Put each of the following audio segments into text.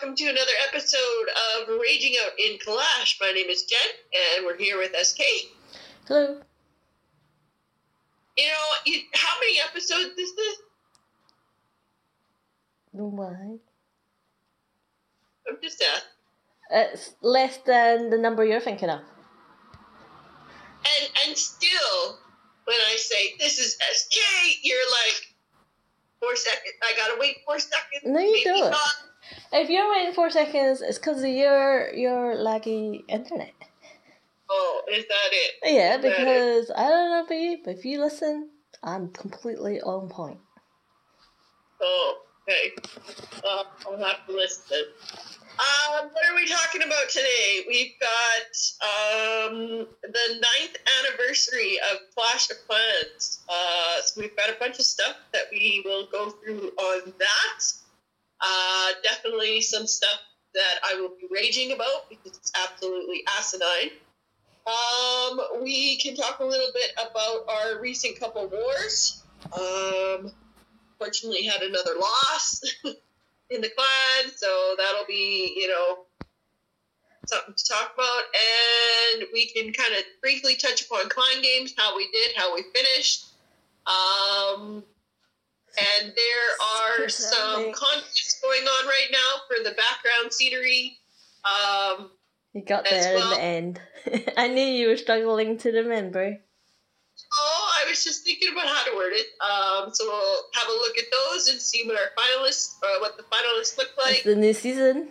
welcome to another episode of Raging Out in Kalash. My name is Jen, and we're here with SK. Hello. You know, you, how many episodes is this? Oh Why? I'm just asking. It's less than the number you're thinking of. And and still, when I say this is SK, you're like four seconds. I gotta wait four seconds. No, you maybe don't. not. If you're waiting four seconds, it's because of your your laggy internet. Oh, is that it? Yeah, Is that it? because I don't know about you, but if you listen, I'm completely on point. Oh, okay. Uh, I'll have to listen. Um, what are we talking about today? We've got um, the ninth anniversary of Clash of Clans. Uh, so we've got a bunch of stuff that we will go through on that. Uh, definitely some stuff that I will be raging about because it's absolutely asinine. Um, we can talk a little bit about our recent couple wars. Um, fortunately had another loss in the clan, so that'll be, you know, something to talk about. And we can kind of briefly touch upon clan games, how we did, how we finished. Um, and there are some contests going on right now for the background scenery. Um, You got there in the end. I knew you were struggling to remember. Oh, I was just thinking about how to word it. Um, so we'll have a look at those and see what our finalists, uh, what the finalists look like. It's the new season.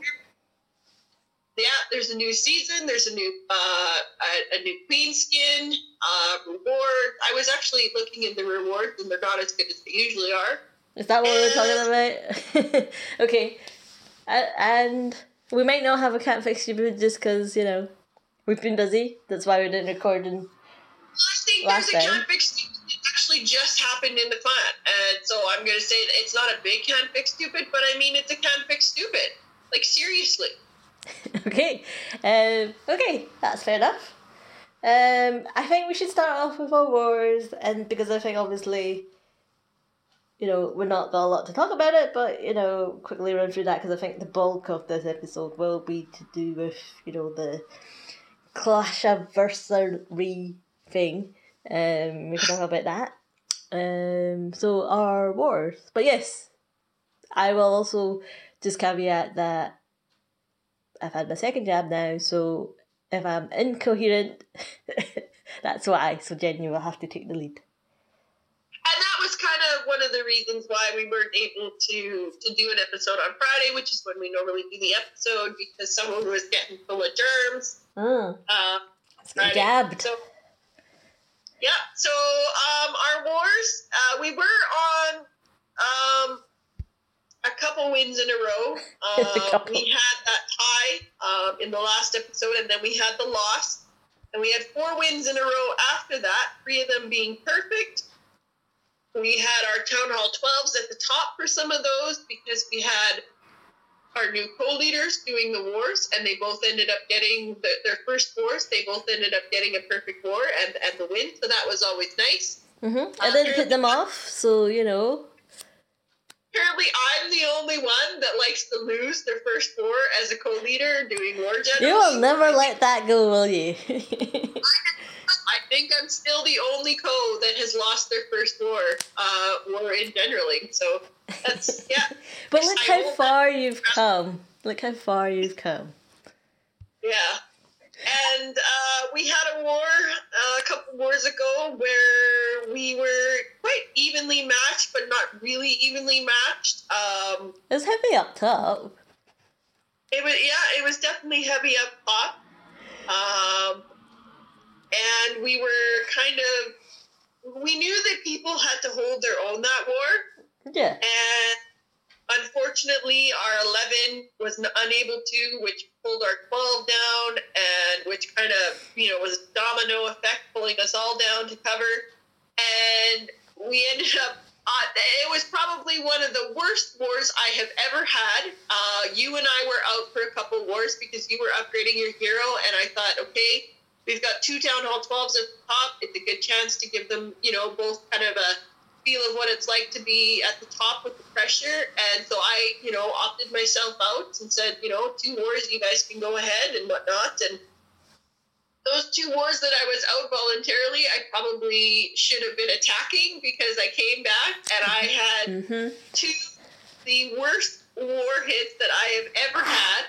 Yeah, there's a new season. There's a new, uh, a, a new queen skin, uh, reward. I was actually looking at the rewards, and they're not as good as they usually are. Is that what we're talking about? okay. A- And we might not have a cat fix you just because, you know, we've been busy. That's why we didn't record. And I think Last there's a time. can fix that actually just happened in the clan, and so I'm gonna say that it's not a big can't fix stupid, but I mean it's a can't fix stupid. Like seriously. okay. Um, okay, that's fair enough. Um, I think we should start off with our wars, and because I think obviously, you know, we're not got a lot to talk about it, but you know, quickly run through that because I think the bulk of this episode will be to do with you know the clash anniversary thing. Um, we can talk about that. Um, so our wars, but yes, I will also just caveat that I've had my second jab now, so if I'm incoherent, that's why. So Jen, you will have to take the lead. And that was kind of one of the reasons why we weren't able to to do an episode on Friday, which is when we normally do the episode, because someone was getting full of germs. Mm, Uh, let's get Friday. jabbed. So, yeah. So um, our wars, uh, we were on um, a couple wins in a row. Uh, couple. we had that tie um, in the last episode, and then we had the loss, and we had four wins in a row after that. Three of them being perfect. We had our town hall 12s at the top for some of those because we had our new co-leaders doing the wars, and they both ended up getting the, their first wars. They both ended up getting a perfect war and and the win, so that was always nice. hmm I didn't put them off, so you know. Apparently, I'm the only one that likes to lose their first war as a co-leader doing war generals. You will never let that go, will you? I think I'm still the only co that has lost their first war, uh, war in generaling. So that's yeah, but look I how far you've come. Look how far you've come. yeah. And uh, we had a war uh, a couple wars ago where we were quite evenly matched, but not really evenly matched. Um, was heavy up top. It was yeah, it was definitely heavy up top. Um, and we were kind of we knew that people had to hold their own that war, Yeah. and unfortunately, our eleven was unable to, which pulled our twelve down, and which kind of you know was a domino effect, pulling us all down to cover, and we ended up. Uh, it was probably one of the worst wars I have ever had. Uh, you and I were out for a couple wars because you were upgrading your hero, and I thought, okay, we've got two Town Hall 12s at the top. It's a good chance to give them, you know, both kind of a feel of what it's like to be at the top with the pressure. And so I, you know, opted myself out and said, you know, two wars, you guys can go ahead and whatnot. And those two wars that I was out voluntarily, I probably should have been attacking because I came back and I had Mm-hmm. two the worst war hits that I have ever had.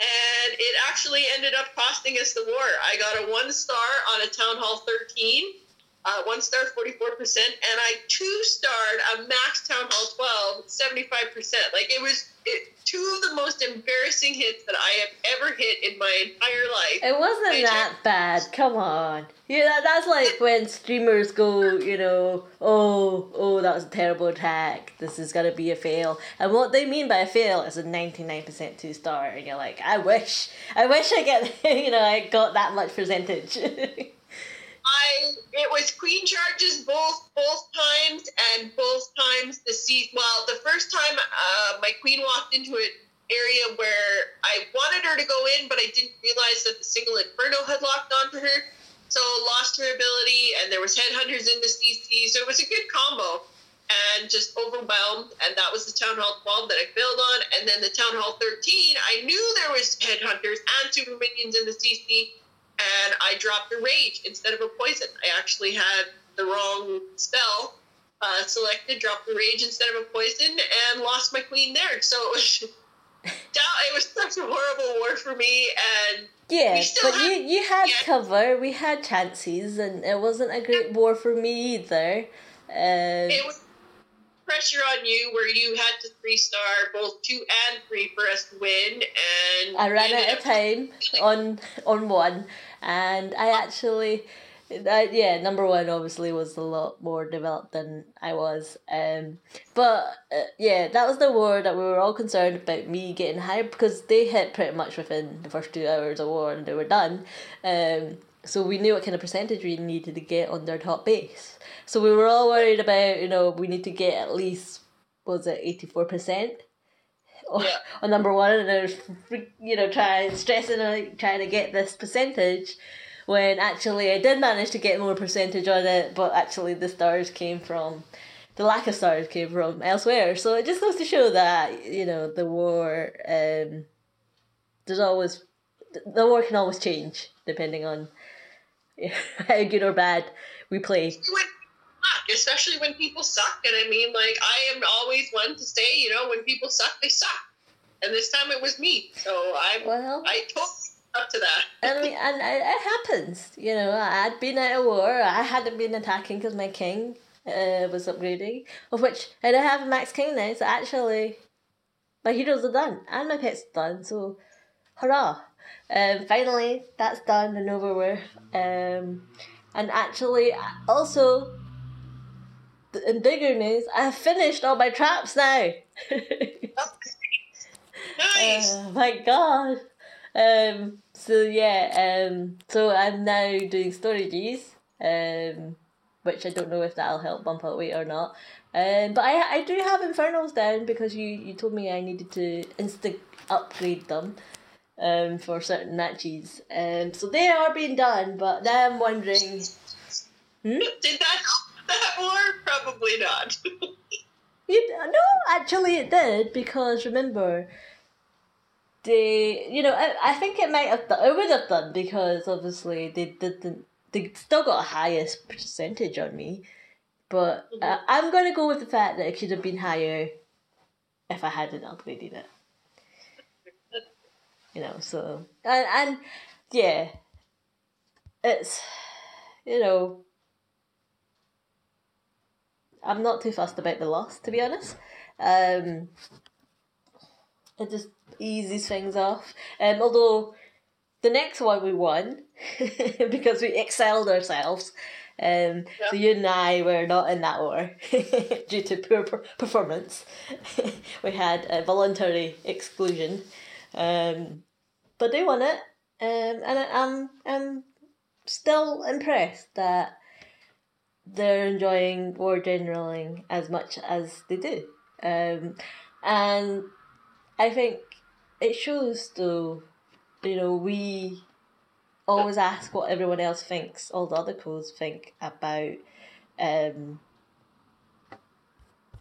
And it actually ended up costing us the war. I got a one star on a Town Hall 13, uh, one star 44%, and I two starred a Max Town Hall 12, 75%. Like it was it, two of the most embarrassing hits that I have ever hit in my entire life. It wasn't Major. that bad. Come on. Yeah, that, that's like when streamers go, you know, oh, oh, that was a terrible attack. This is gonna be a fail. And what they mean by a fail is a ninety nine percent two star, and you're like, I wish, I wish I get, you know, I got that much percentage. I it was queen charges both both times and both times the seat. Well, the first time uh, my queen walked into an area where I wanted her to go in, but I didn't realize that the single inferno had locked onto her, so lost her ability. And there was headhunters in the CC, so it was a good combo. And just overwhelmed, and that was the Town Hall 12 that I failed on. And then the Town Hall 13, I knew there was headhunters and super minions in the CC, and I dropped a rage instead of a poison. I actually had the wrong spell uh, selected, dropped the rage instead of a poison, and lost my queen there. So it was it was such a horrible war for me. And yeah, but have- you you had yeah. cover. We had chances, and it wasn't a great war for me either. Um, it was pressure on you where you had to three star both two and three for us to win. And I ran out of time on on one, and I actually, I, yeah, number one obviously was a lot more developed than I was. Um, but uh, yeah, that was the war that we were all concerned about me getting higher because they hit pretty much within the first two hours of war and they were done. Um, so we knew what kind of percentage we needed to get on their top base. So we were all worried about you know we need to get at least was it eighty four percent on, Yeah. on number one, and I was you know trying stressing on trying to get this percentage. When actually I did manage to get more percentage on it, but actually the stars came from the lack of stars came from elsewhere. So it just goes to show that you know the war. Um, there's always the war can always change depending on good or bad we play. especially when people suck. And I mean, like, I am always one to say, you know, when people suck, they suck. And this time it was me. So I, Well, I totally up to that. I mean, and it, it happens. You know, I'd been out of war. I hadn't been attacking because my king uh, was upgrading, of which I don't have a max king now. So actually, my heroes are done and my pets done. So, hurrah! Um, finally, that's done and over with. Um, and actually, also, in bigger news, I have finished all my traps now. Nice. Oh my god. Um so yeah, um so I'm now doing storages, um which I don't know if that'll help bump up weight or not. Um but I I do have infernals down because you, you told me I needed to insta upgrade them um for certain matches. Um so they are being done, but now I'm wondering Did that help that war? Probably not. You, no, actually it did because remember, they you know I, I think it might have done, it would have done because obviously they didn't they still got a highest percentage on me, but uh, I'm gonna go with the fact that it should have been higher if I hadn't upgraded it. You know, so and and yeah, it's you know I'm not too fussed about the loss, to be honest. Um, it just eases things off. Um, although the next one we won because we excelled ourselves. Um, So you and I were not in that war due to poor per- performance. we had a voluntary exclusion, um, but they won it, um, and I, I'm I'm still impressed that they're enjoying war generaling as much as they do. Um, and I think it shows though, you know, we always ask what everyone else thinks, all the other crews think about um,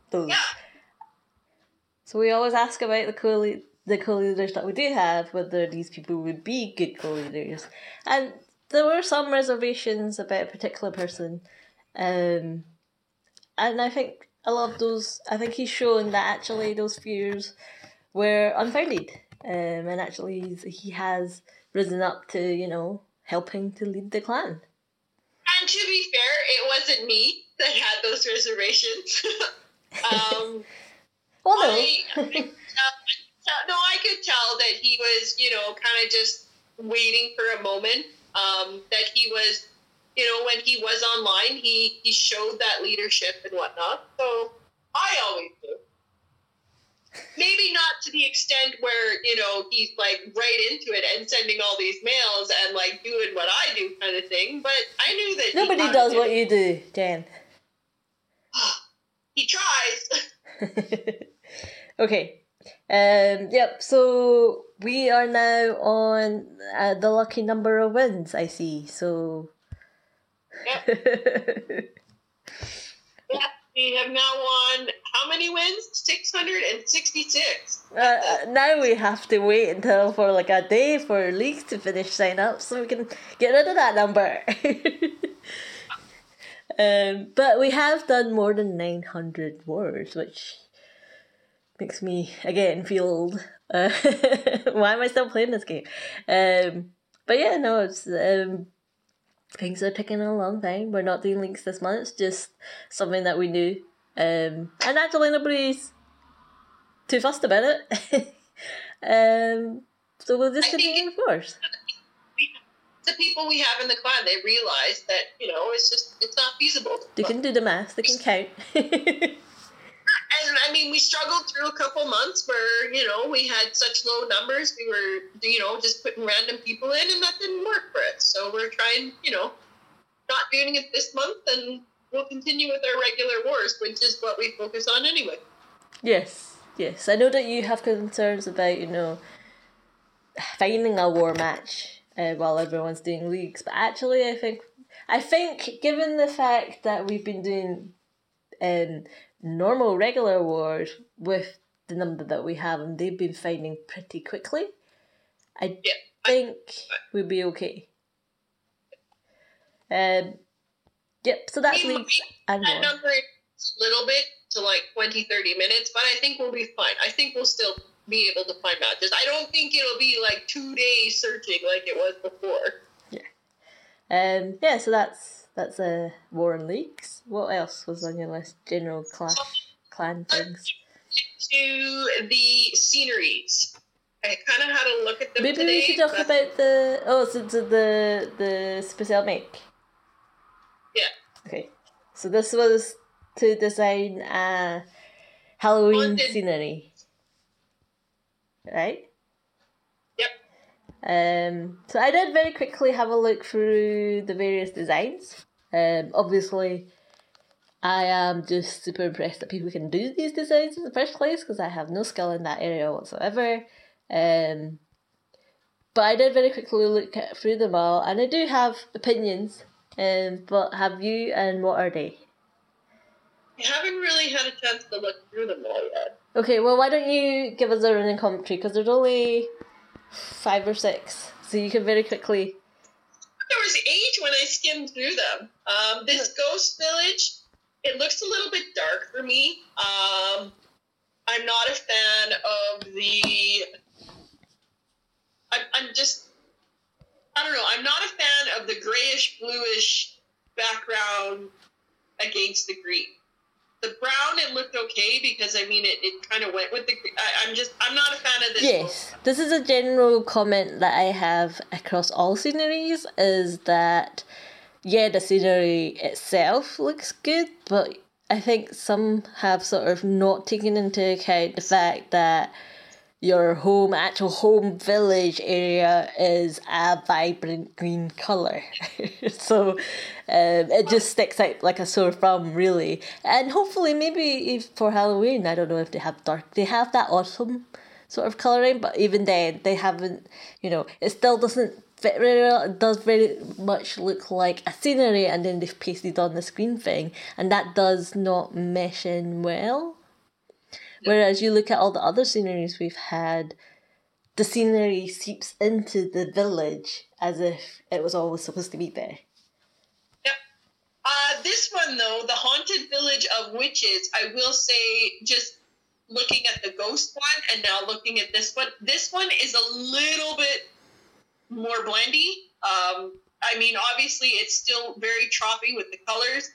those. So we always ask about the co the co-leaders that we do have, whether these people would be good co-leaders. And there were some reservations about a particular person. Um, and I think a lot of those, I think he's shown that actually those fears were unfounded. Um, and actually he's, he has risen up to, you know, helping to lead the clan. And to be fair, it wasn't me that had those reservations. um, well, no. I, I, no, I could tell that he was, you know, kind of just waiting for a moment. Um, that he was, you know, when he was online, he he showed that leadership and whatnot. So I always do. Maybe not to the extent where you know he's like right into it and sending all these mails and like doing what I do kind of thing. But I knew that nobody does what you do, Jen. he tries. okay. Um, yep, so we are now on uh, the lucky number of wins, I see. So. Yep. yeah, we have now won how many wins? 666. Uh, uh, now we have to wait until for like a day for leagues to finish sign up so we can get rid of that number. um, but we have done more than 900 wars, which makes me again feel old. Uh, why am I still playing this game? Um, but yeah, no, it's um, things are taking a long time. We're not doing leagues this month. It's just something that we knew, um, and actually nobody's too fussed about it. um, so we'll just continue of course. The people we have in the clan, they realize that you know it's just it's not feasible. They can do the math. They can count. and I mean, we struggled through a couple months where you know we had such low numbers. We were you know just putting random people in, and that didn't work for us. So we're trying, you know, not doing it this month, and we'll continue with our regular wars, which is what we focus on anyway. Yes, yes. I know that you have concerns about you know finding a war match uh, while everyone's doing leagues, but actually, I think I think given the fact that we've been doing um, normal regular wars with the number that we have and they've been finding pretty quickly, I yeah, think I, we'll be okay. Um, yep, so that's leagues and that number a little bit to like 20, 30 minutes, but I think we'll be fine. I think we'll still be able to find matches. I don't think it'll be like two days searching like it was before. Yeah. Um, yeah, so that's that's a uh, war and leagues. What else was on your list? General clash, clan things. To the sceneries. I kind of had a look at them Maybe today, we should talk about the oh, so, so the the special make. Yeah. Okay, so this was to design a Halloween Haunted. scenery, right? Um, so I did very quickly have a look through the various designs. Um, obviously, I am just super impressed that people can do these designs in the first place because I have no skill in that area whatsoever. Um, but I did very quickly look through them all, and I do have opinions. Um, but have you, and what are they? I haven't really had a chance to look through them all yet. Okay, well, why don't you give us a running commentary? Because there's only five or six, so you can very quickly. There was eight when I skimmed through them. Um, this ghost village, it looks a little bit dark for me. Um, I'm not a fan of the. I'm, I'm just. I don't know. I'm not a fan of the grayish bluish background against the green the brown it looked okay because I mean it, it kind of went with the. I, am just I'm not a fan of this. Yes, this is a general comment that I have across all sceneries is that yeah the scenery itself looks good, but I think some have sort of not taken into account the fact that your home actual home village area is a vibrant green color. So um, it just sticks out like a sore thumb really. And hopefully maybe if for halloween i don't know if they have dark they have that autumn sort of coloring but even then they haven't you know it still doesn't fit very well. It does very much look like a scenery and then they've pasted on the screen thing and that does not mesh in well Whereas you look at all the other sceneries we've had, the scenery seeps into the village as if it was always supposed to be there. Yep. Uh, this one though, the haunted village of witches, I will say, just looking at the ghost one and now looking at this one, this one is a little bit more blendy. Um, I mean, obviously, it's still very choppy with the colors,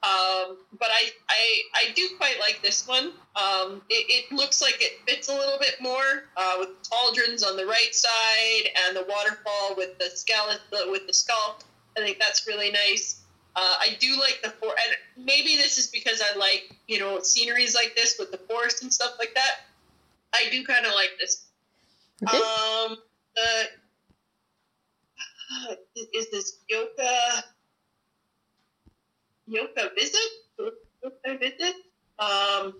um, but I, I I do quite like this one. Um, it, it, looks like it fits a little bit more uh, with the cauldrons on the right side and the waterfall with the skeleton with the skull. I think that's really nice. Uh, I do like the forest. and maybe this is because I like you know sceneries like this with the forest and stuff like that. I do kind of like this. Okay. Um, the uh, is this Yoka Yoka visit? Yoka visit? Um,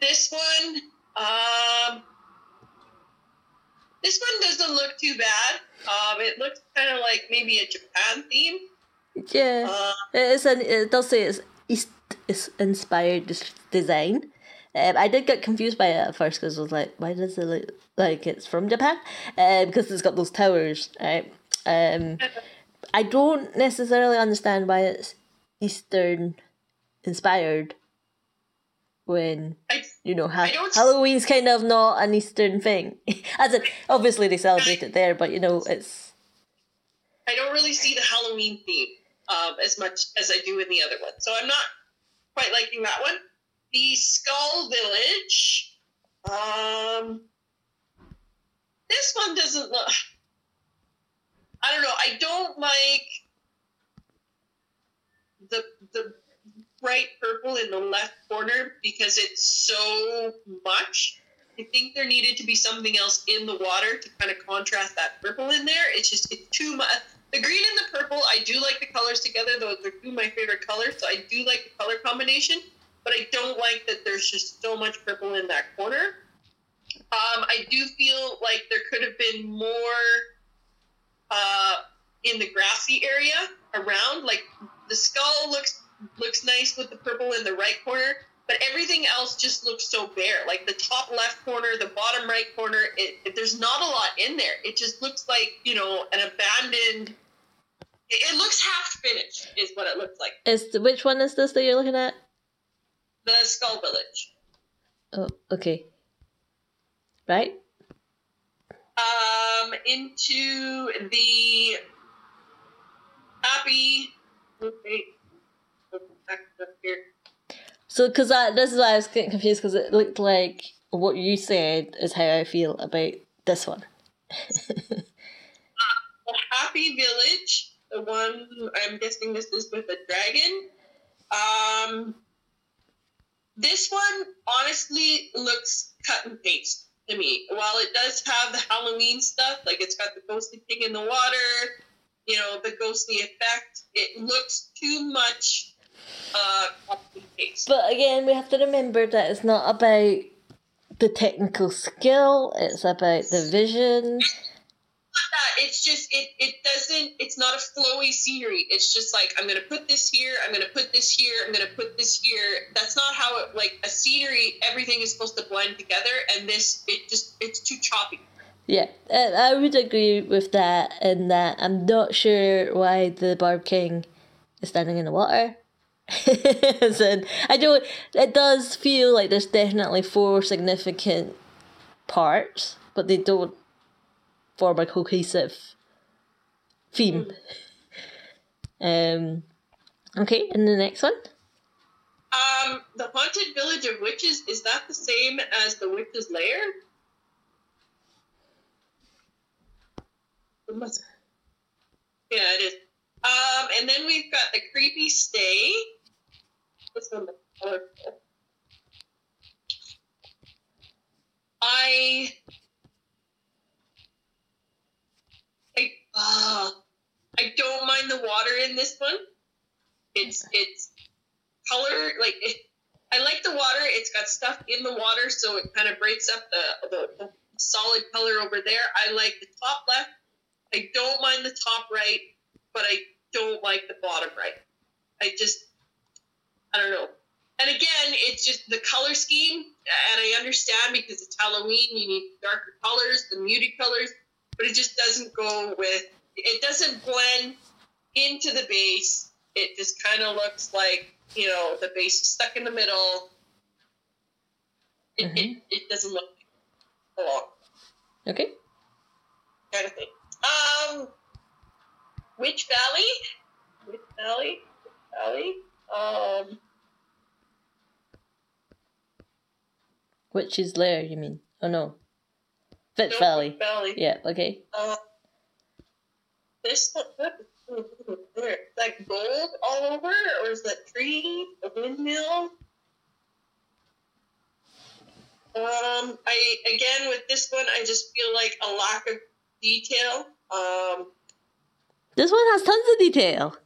this one, um, this one doesn't look too bad. Um, it looks kind of like maybe a Japan theme. Yeah, uh, it's an. It does say it's East is inspired design. Um, I did get confused by it at first because I was like, why does it look like it's from Japan? Um, because it's got those towers, right? Um, I don't necessarily understand why it's Eastern inspired when I, you know ha- Halloween's kind of not an Eastern thing. As in, obviously they celebrate it there, but you know it's. I don't really see the Halloween theme um, as much as I do in the other one, so I'm not quite liking that one the Skull Village. Um, this one doesn't look. I don't know. I don't like the the bright purple in the left corner because it's so much. I think there needed to be something else in the water to kind of contrast that purple in there. It's just it's too much. The green and the purple, I do like the colors together. Those are two of my favorite colors, so I do like the color combination but I don't like that there's just so much purple in that corner. Um, I do feel like there could have been more uh, in the grassy area around. Like the skull looks looks nice with the purple in the right corner, but everything else just looks so bare. Like the top left corner, the bottom right corner, it, it, there's not a lot in there. It just looks like you know an abandoned. It, it looks half finished, is what it looks like. Is which one is this that you're looking at? The Skull Village. Oh, okay. Right. Um, into the happy. So, because I this is why I was getting confused because it looked like what you said is how I feel about this one. uh, the Happy Village, the one I'm guessing this is with a dragon. Um, this one honestly looks cut and paste to me. While it does have the Halloween stuff, like it's got the ghostly pig in the water, you know, the ghostly effect, it looks too much uh. But again, we have to remember that it's not about the technical skill, it's about the vision. It's just it it doesn't. It's not a flowy scenery. It's just like I'm gonna put this here. I'm gonna put this here. I'm gonna put this here. That's not how it like a scenery. Everything is supposed to blend together, and this it just it's too choppy. Yeah, uh, I would agree with that. In that I'm not sure why the Barb King is standing in the water. and I don't. It does feel like there's definitely four significant parts, but they don't form a cohesive theme. Um, okay, and the next one? Um, the Haunted Village of Witches, is that the same as the Witch's Lair? Yeah, it is. Um, and then we've got the Creepy Stay. This one. I Uh, I don't mind the water in this one. It's it's color like it, I like the water. It's got stuff in the water, so it kind of breaks up the, the, the solid color over there. I like the top left. I don't mind the top right, but I don't like the bottom right. I just I don't know. and again, it's just the color scheme, and I understand because it's Halloween, you need darker colors, the muted colors, but it just doesn't go with. It doesn't blend into the base. It just kind of looks like you know the base is stuck in the middle. It, Mhm. it, it doesn't look along Okay. kind of thing. Um, Witch Valley, Witch Valley, Witch Valley. Um, Witch's Lair, you mean? Oh no. Fitch no, Valley. Valley. Yeah, okay. Uh, this one, what is there? Like gold all over, or is that tree, a windmill? Um, I again with this one, I just feel like a lack of detail. Um, This one has tons of detail.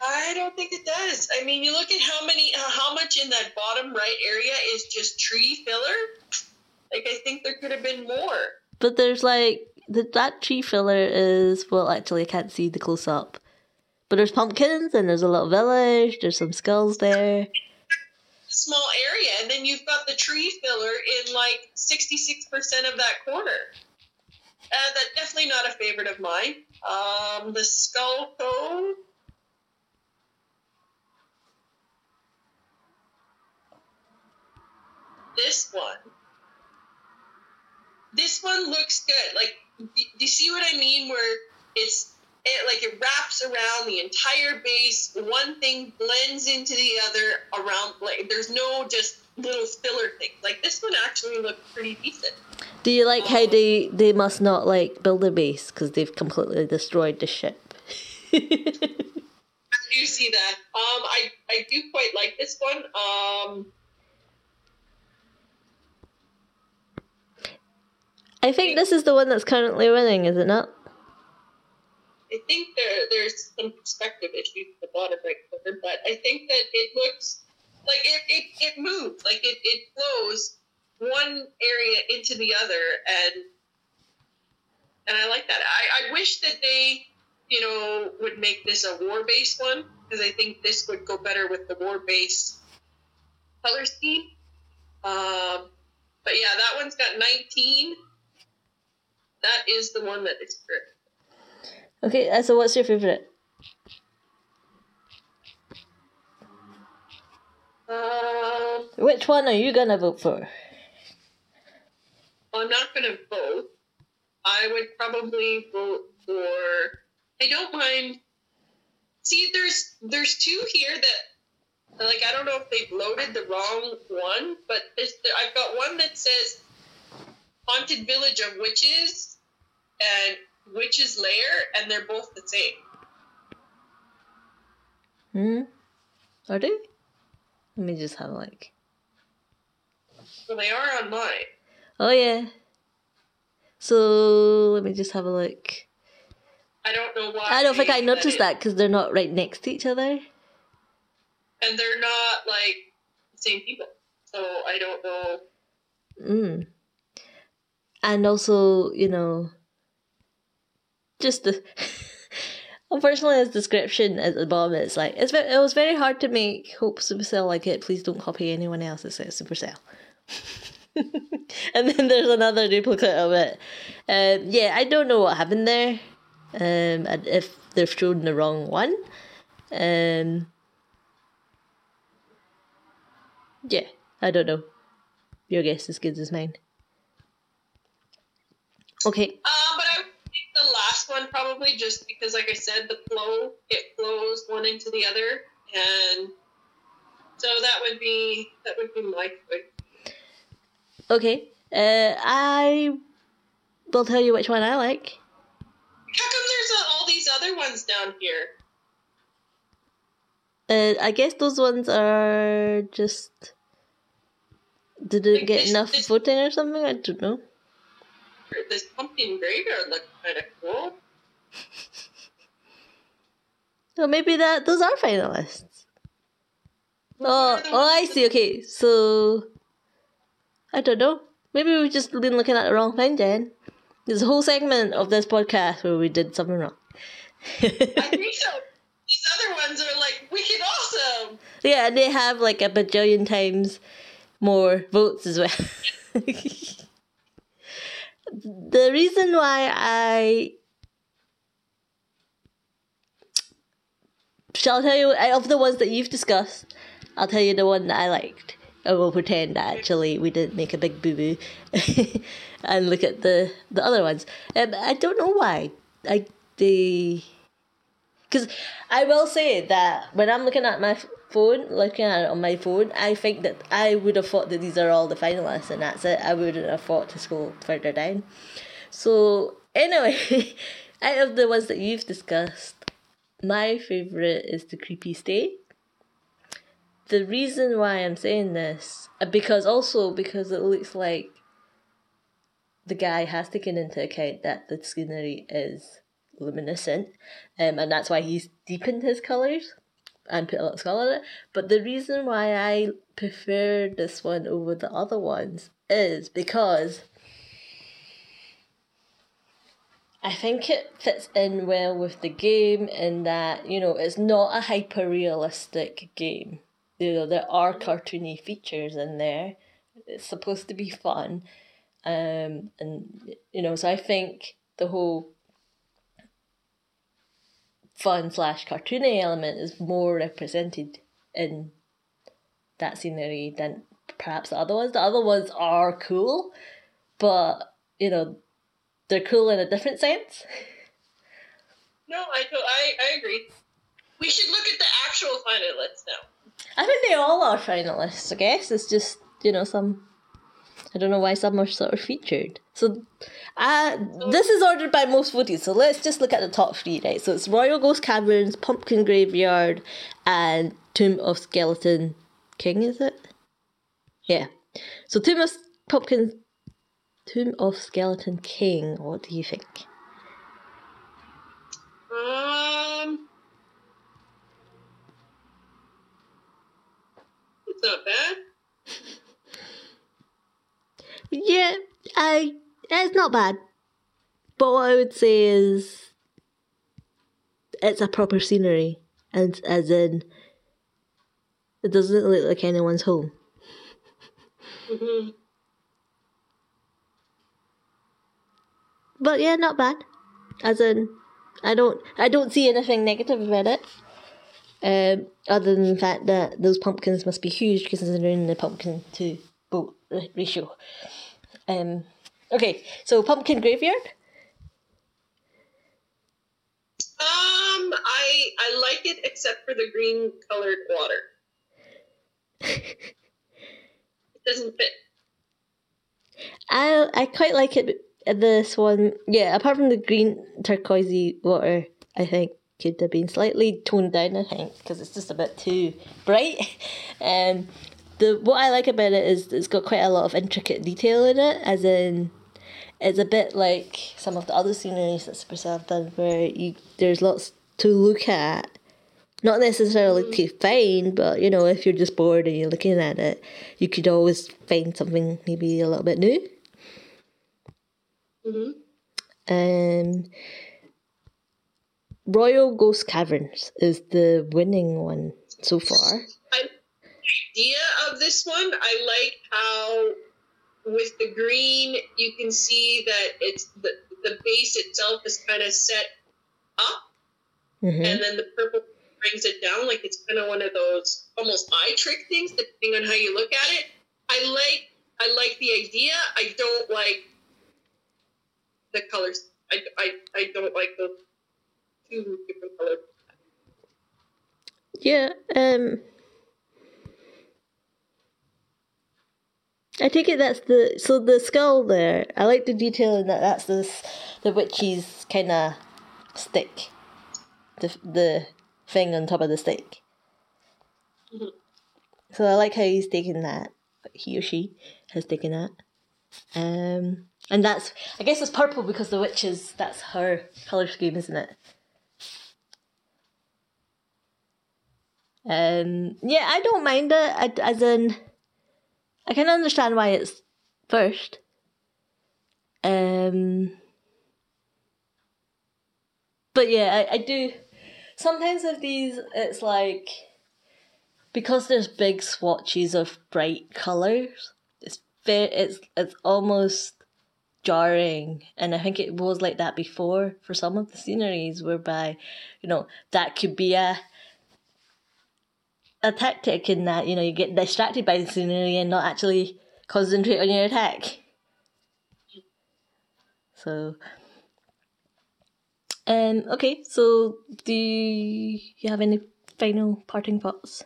I don't think it does. I mean, you look at how many, uh, how much in that bottom right area is just tree filler. Like I think there could have been more. But there's like the, that tree filler is well actually I can't see the close up. But there's pumpkins and there's a little village, there's some skulls there. small area, and then you've got the tree filler in like 66% of that corner. Uh, that's definitely not a favorite of mine. Um, the Skull Cove. This one. This one looks good. Like, do you see what I mean? Where it's it like it wraps around the entire base. One thing blends into the other around. Like there's no just little filler things. Like this one actually looked pretty decent. Do you like how they they must not like build a base because they've completely destroyed the ship? I do see that. Um, I I do quite like this one. Um, I think this is the one that's currently winning, is it not? I think there there's some perspective issues at the bottom right corner, but I think that it looks like it it, it moves, like it, it flows one area into the other and and I like that. I, I wish that they, you know, would make this a war based one, because I think this would go better with the war base color scheme. Um but yeah, that one's got 19. That is the one that is correct. Okay, uh, so what's your favorite? Um, Which one are you gonna vote for? I'm not to vote. I would probably vote for. I don't mind. See, there's there's two here that, like, I don't know if they've loaded the wrong one, but there's, I've got one that says "Haunted Village of Witches" and "Witches Lair," and they're both the same. Hmm. Are they? Let me just have a look. So they are on mine. Oh yeah. So let me just have a look. I don't know why. I don't think I noticed that because they're not right next to each other. and they're not like the same people. So I don't know. Mm. And also, you know, just the. Unfortunately, his description at the bottom, it's like it's ve- it was very hard to make Hope Supercell like it. Please don't copy anyone else. It says Supercell. and then there's another duplicate of it. Um, yeah, I don't know what happened there. Um, and if they've shown the wrong one. Um, yeah, I don't know. Your guess is as good as mine. Okay. Um, but I would pick the last one probably just because, like I said, the flow it flows one into the other, and so that would be that would be my choice. Okay. Uh, I will tell you which one I like. How come there's uh, all these other ones down here? Uh, I guess those ones are just didn't Like get this- enough this- voting or something. I don't know. This pumpkin graveyard looks kind of cool. So maybe that those are finalists. Oh, oh, I see. Okay, so I don't know. Maybe we've just been looking at the wrong thing, Jen. There's a whole segment of this podcast where we did something wrong. I think so. These other ones are like wicked awesome. Yeah, and they have like a bajillion times more votes as well. the reason why I shall tell you of the ones that you've discussed, I'll tell you the one that I liked. I will pretend that actually we didn't make a big boo boo, and look at the the other ones. Um, I don't know why I the because I will say that when I'm looking at my phone, looking at it on my phone, I think that I would have thought that these are all the finalists and that's it. I wouldn't have thought to scroll further down. So anyway, out of the ones that you've discussed, my favourite is the creepy stay. The reason why I'm saying this, uh, because also because it looks like the guy has taken into account that the scenery is luminescent, um, and that's why he's deepened his colours and put a lot of colour in it. But the reason why I prefer this one over the other ones is because I think it fits in well with the game in that, you know, it's not a hyper realistic game. You know, there are cartoony features in there. It's supposed to be fun. Um, and, you know, so I think the whole fun slash cartoony element is more represented in that scenery than perhaps the other ones. The other ones are cool, but you know, they're cool in a different sense. No, I I I agree. We should look at the actual finalists now. I think they all are finalists. I guess it's just you know some I don't know why some are sort of featured. So, uh, this is ordered by most voted. So let's just look at the top three, right? So it's Royal Ghost Caverns, Pumpkin Graveyard, and Tomb of Skeleton King. Is it? Yeah. So Tomb of Pumpkin, Tomb of Skeleton King. What do you think? Um, it's not bad. Yeah, I it's not bad. But what I would say is it's a proper scenery and as in it doesn't look like anyone's home. Mm-hmm. But yeah, not bad. As in I don't I don't see anything negative about it. Um, other than the fact that those pumpkins must be huge because they're in the pumpkin to boat ratio. Um, okay, so pumpkin graveyard. Um, I I like it except for the green colored water. it doesn't fit. I I quite like it. This one, yeah. Apart from the green turquoisey water, I think could have been slightly toned down. I think because it's just a bit too bright. Um, the what I like about it is it's got quite a lot of intricate detail in it, as in it's a bit like some of the other sceneries that Supercell have done, where you there's lots to look at. Not necessarily mm. to find, but you know, if you're just bored and you're looking at it, you could always find something maybe a little bit new. Mm-hmm. Um, Royal Ghost Caverns is the winning one so far. Idea of this one. I like how with the green you can see that it's the, the base itself is kind of set up mm-hmm. and then the purple brings it down like it's kind of one of those almost eye trick things depending on how you look at it. I like I like the idea. I don't like the colors. I, I, I don't like those two different colors. Yeah, um I take it that's the so the skull there. I like the detail in that. That's this the witch's kind of stick, the the thing on top of the stick. Mm-hmm. So I like how he's taken that. He or she has taken that. Um, and that's I guess it's purple because the witch's that's her color scheme, isn't it? Um, yeah, I don't mind it. as in I can understand why it's first. Um, but yeah, I, I do. Sometimes with these, it's like because there's big swatches of bright colours. It's very, it's it's almost jarring, and I think it was like that before for some of the sceneries, whereby you know that could be a a tactic in that you know you get distracted by the scenery and not actually concentrate on your attack. So, um, okay. So, do you have any final parting thoughts?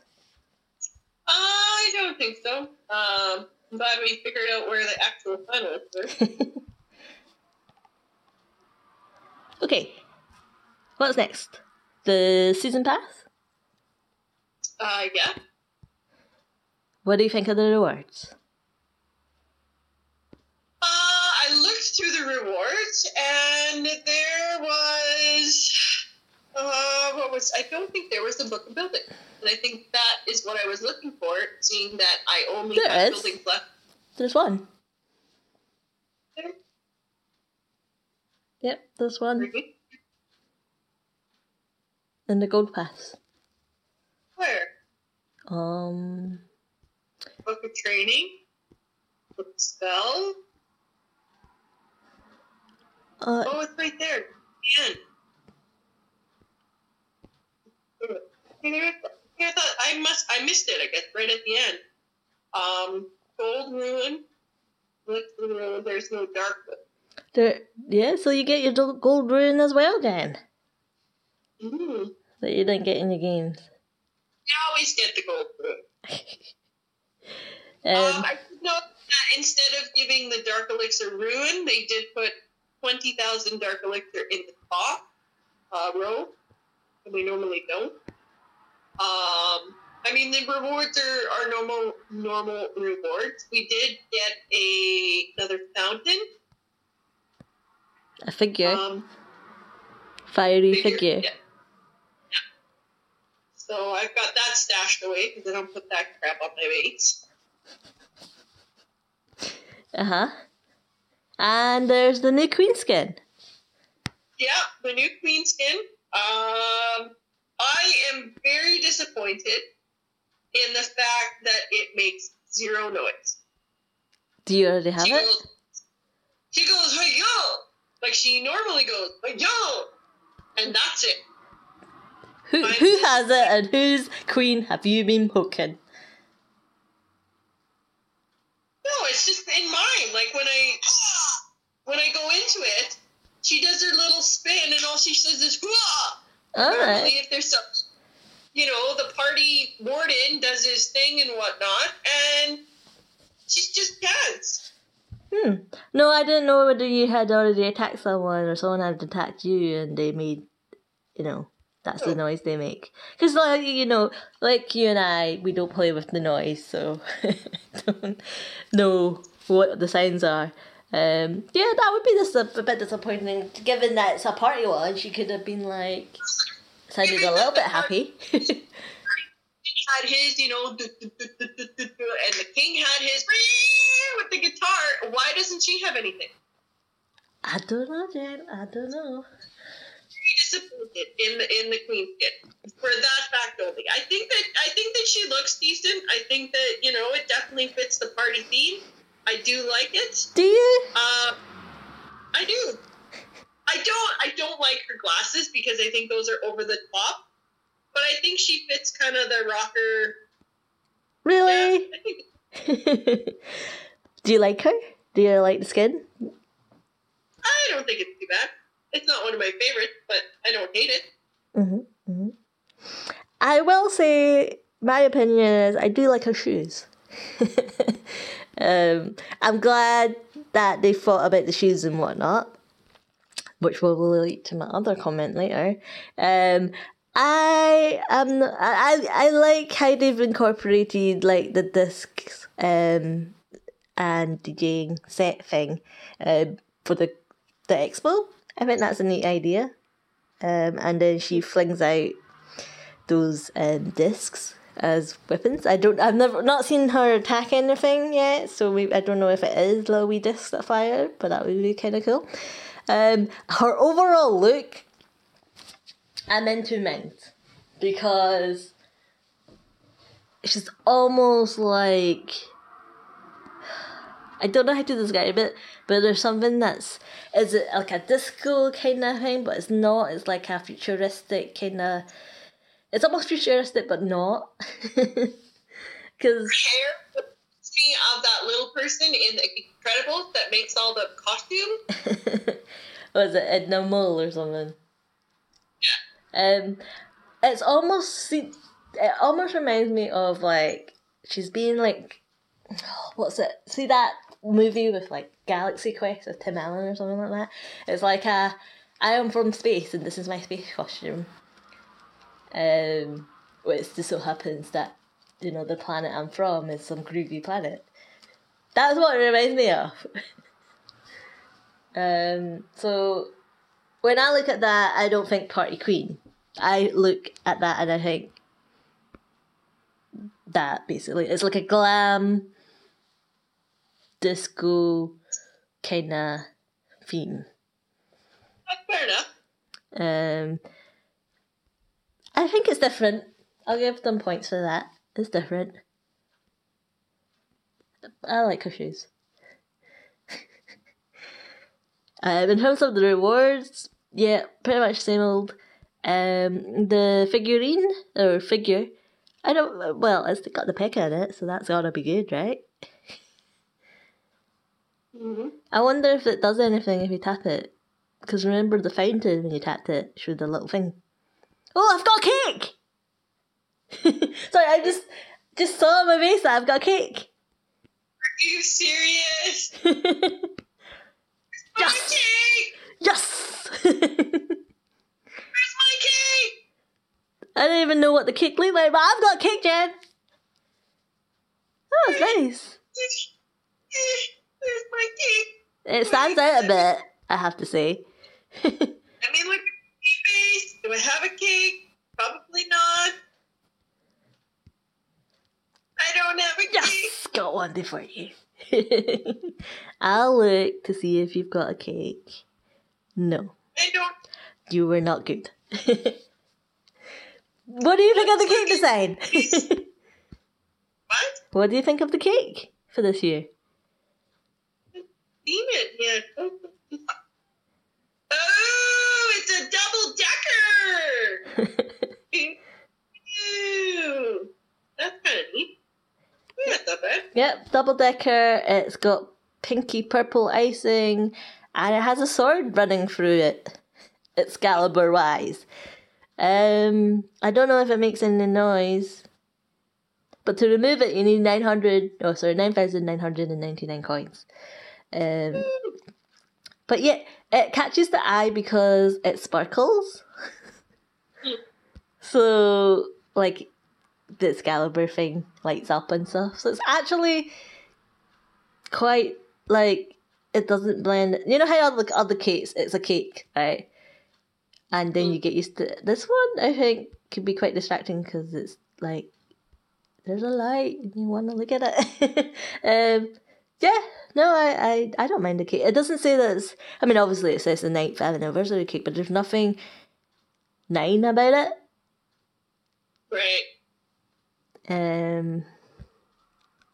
I don't think so. Um, I'm glad we figured out where the actual fun was. okay. What's next? The season pass? Uh, yeah. What do you think of the rewards? Uh, I looked through the rewards and there was. Uh, what was. I don't think there was a book of building. And I think that is what I was looking for, seeing that I only There have is. buildings left. There's one. There. Yep, there's one Really? in the gold pass. Where? Um, Book of training? Book of spell? uh, Oh, it's right there. The end. I thought I must I missed it, I guess, right at the end. Um Gold Rune. Rune, there's no dark there. Yeah, so you get your gold rune as well, then mm. that you didn't get in your games. You always get the gold rune. Um, I that instead of giving the Dark Elixir Rune, they did put 20,000 Dark Elixir in the top uh, row, and we normally don't. Um, I mean, the rewards are, are normal normal rewards. We did get a another fountain. a figure, Um, fiery figure. Yeah. Yeah. So I've got that stashed away because I don't put that crap on my weights. Uh huh. And there's the new queen skin. Yeah, the new queen skin. Um, I am very disappointed in the fact that it makes zero noise. Do you already have she it? goes, she goes, hey yo, like she normally goes, hey yo, and that's it. Who who has it and whose queen have you been poking? No, it's just in mine. Like when I when I go into it, she does her little spin, and all she says is "Hua!" All right. If there's some, you know, the party warden does his thing and whatnot, and she just does. Hmm. No, I didn't know whether you had already attacked someone or someone had attacked you and they made, you know, that's the noise they make. Because, like, you know, like you and I, we don't play with the noise, so don't know what the sounds are. Um, yeah, that would be just a, a bit disappointing, given that it's a party one. She could have been like, sounded a little bit happy. Had his, you know, and the king had his with the guitar. Why doesn't she have anything? I don't know, Jen. I don't know. In the in the queen skin for that fact only. I think that I think that she looks decent. I think that you know it definitely fits the party theme. I do like it. Do you? Uh, I do. I don't. I don't like her glasses because I think those are over the top. But I think she fits kind of the rocker. Really? Yeah, Do you like her? Do you like the skin? I don't think it's too bad. It's not one of my favorites, but I don't hate it. hmm hmm I will say my opinion is I do like her shoes. um, I'm glad that they thought about the shoes and whatnot, which will relate to my other comment later. Um, I am I, I like how they've incorporated like the discs um and DJing set thing um for the the expo. I think that's a neat idea. Um, and then she flings out those um, discs as weapons. I don't. I've never not seen her attack anything yet, so we, I don't know if it is little wee discs that fire, but that would be kind of cool. Um, her overall look, I'm into mint because she's almost like I don't know how to describe it, but there's something that's is it like a disco kind of thing, but it's not. It's like a futuristic kind of. It's almost futuristic, but not. Because me of that little person in the Incredibles that makes all the costume. was it Edna Mode or something? Um, it's almost see, it almost reminds me of like she's being like, what's it? See that movie with like Galaxy Quest with Tim Allen or something like that. It's like a, I am from space and this is my space costume. Um, which just so happens that you know the planet I'm from is some groovy planet. That's what it reminds me of. um, so when I look at that, I don't think party queen. I look at that and I think that basically it's like a glam disco kind of theme. Fair enough. Um, I think it's different. I'll give them points for that. It's different. I like her shoes. um, in terms of the rewards, yeah, pretty much same old. Um, the figurine or figure, I don't. Well, it's got the PEKKA in it, so that's gotta be good, right? Mm-hmm. I wonder if it does anything if you tap it. Because remember the fountain when you tapped it showed the little thing. Oh, I've got a cake! Sorry, I just just saw on my face that I've got cake. Are you serious? My Yes. cake! yes! Where's my cake? I don't even know what the cake looked like, but I've got cake, Jen. Oh, it's nice. Where's my cake? It stands out a bit, I have to say. Let me look at my face. Do I have a cake? Probably not. I don't have a cake. Yes, got one there for you. I'll look to see if you've got a cake. No, I don't. you were not good. what do you think of the cake design? What? what do you think of the cake for this year? It yet? Oh, it's a double decker. That's. Yep, double decker. It's got pinky purple icing, and it has a sword running through it. It's Excalibur wise. Um, I don't know if it makes any noise, but to remove it, you need nine hundred. Oh, sorry, nine thousand nine hundred and ninety nine coins. Um, but yeah, it catches the eye because it sparkles. so, like, the Excalibur thing lights up and stuff. So it's actually quite like it doesn't blend. You know how other other cakes, it's a cake, right? And then you get used to it. This one. I think could be quite distracting because it's like there's a light and you want to look at it. um, yeah, no, I, I I don't mind the cake. It doesn't say that it's. I mean, obviously it says the ninth anniversary cake, but there's nothing nine about it. Right. Um,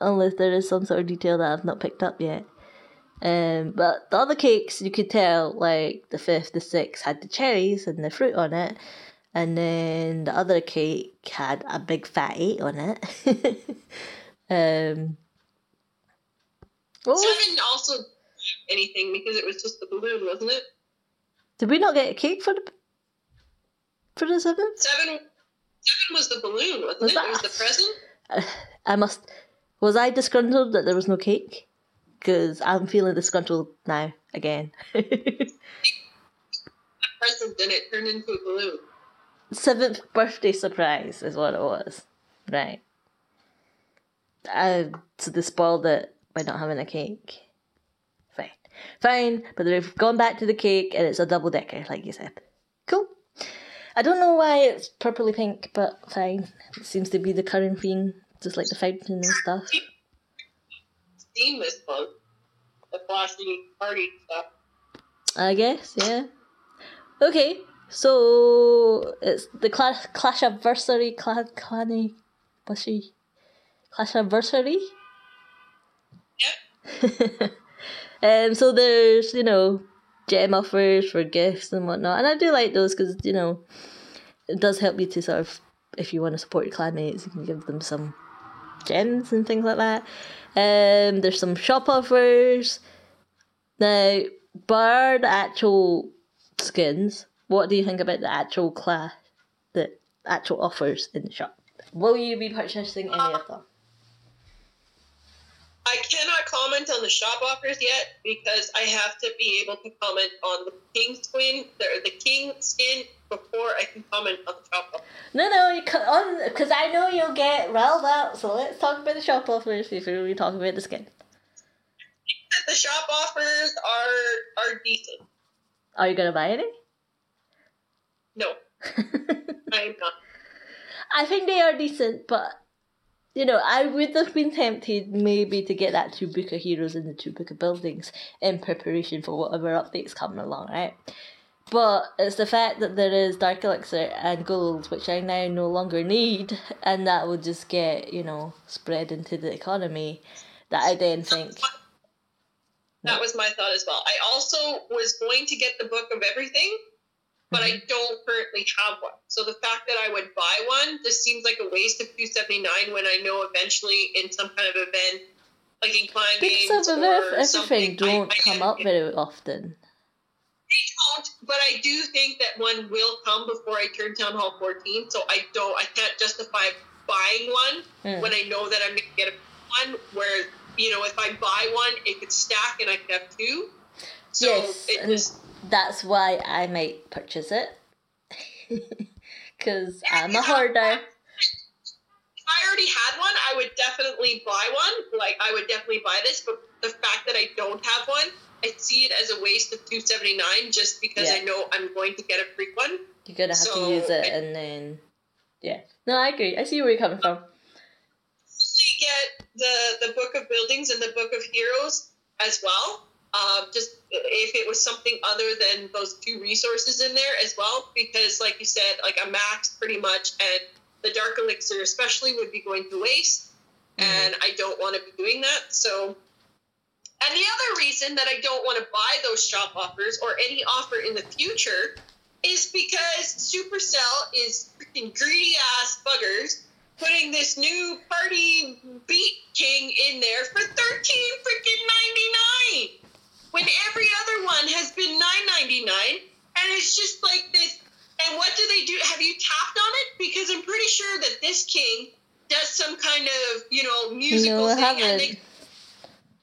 unless there is some sort of detail that I've not picked up yet. Um, but the other cakes you could tell, like the fifth, the sixth had the cherries and the fruit on it, and then the other cake had a big fat eight on it. um, what Seven also anything because it was just the balloon, wasn't it? did we not get a cake for the for the seventh? Seven. Seven was the balloon, wasn't Was it? that- It was the present. I must. Was I disgruntled that there was no cake? Because I'm feeling disgruntled now again. present, then it turned into a balloon. Seventh birthday surprise is what it was. Right. Uh, so they spoiled it by not having a cake. Fine. Fine, but they've gone back to the cake and it's a double decker, like you said. Cool. I don't know why it's purpley pink, but fine. It seems to be the current theme, just like the fountain and stuff. Steam this month. The flashy party stuff. I guess, yeah. Okay, so it's the clash clash anniversary clan clanny bushy Clash anniversary. Yep. um, so there's you know gem offers for gifts and whatnot, and I do like those because you know it does help you to sort of if you want to support your clanmates, you can give them some gems and things like that. Um, there's some shop offers. Now, bar the actual skins, what do you think about the actual class, the actual offers in the shop? Will you be purchasing any of them? I cannot comment on the shop offers yet because I have to be able to comment on the king skin, the, the king skin before I can comment on the shop offers. No, no, you cut on because I know you'll get riled up. So let's talk about the shop offers before we talk about the skin. The shop offers are are decent. Are you gonna buy any? No, I am not. I think they are decent, but you know, I would have been tempted maybe to get that two book of heroes and the two book of buildings in preparation for whatever updates coming along, right? But it's the fact that there is Dark Elixir and gold, which I now no longer need, and that will just get, you know, spread into the economy, that I then think. That was my thought as well. I also was going to get the book of everything, but I don't currently have one. So the fact that I would buy one just seems like a waste of 279 when I know eventually in some kind of event, like in Clan Because of or everything something, don't I, I come up it. very often. They don't, but I do think that one will come before I turn Town Hall 14. So I don't, I can't justify buying one Hmm. when I know that I'm going to get a one. Where you know, if I buy one, it could stack and I could have two. So yes, it was. That's why I might purchase it. Because I'm a hoarder. If I already had one, I would definitely buy one. Like I would definitely buy this, but the fact that I don't have one, I see it as a waste of 279 just because I know I'm going to get a free one. You're gonna have So, to use it, and then yeah. No, I agree. I see where you're coming from. to get the the book of buildings and the book of heroes as well. Um, just if it was something other than those two resources in there as well, because like you said, like a max pretty much, and the dark elixir especially would be going to waste, and I don't want to be doing that. So, and the other reason that I don't want to buy those shop offers or any offer in the future is because Supercell is freaking greedy ass buggers putting this new party beat king in there for 13 freaking 99 when every other one has been 9.99 and it's just like this and what do they do have you tapped on it because i'm pretty sure that this king does some kind of you know musical No, thing and they,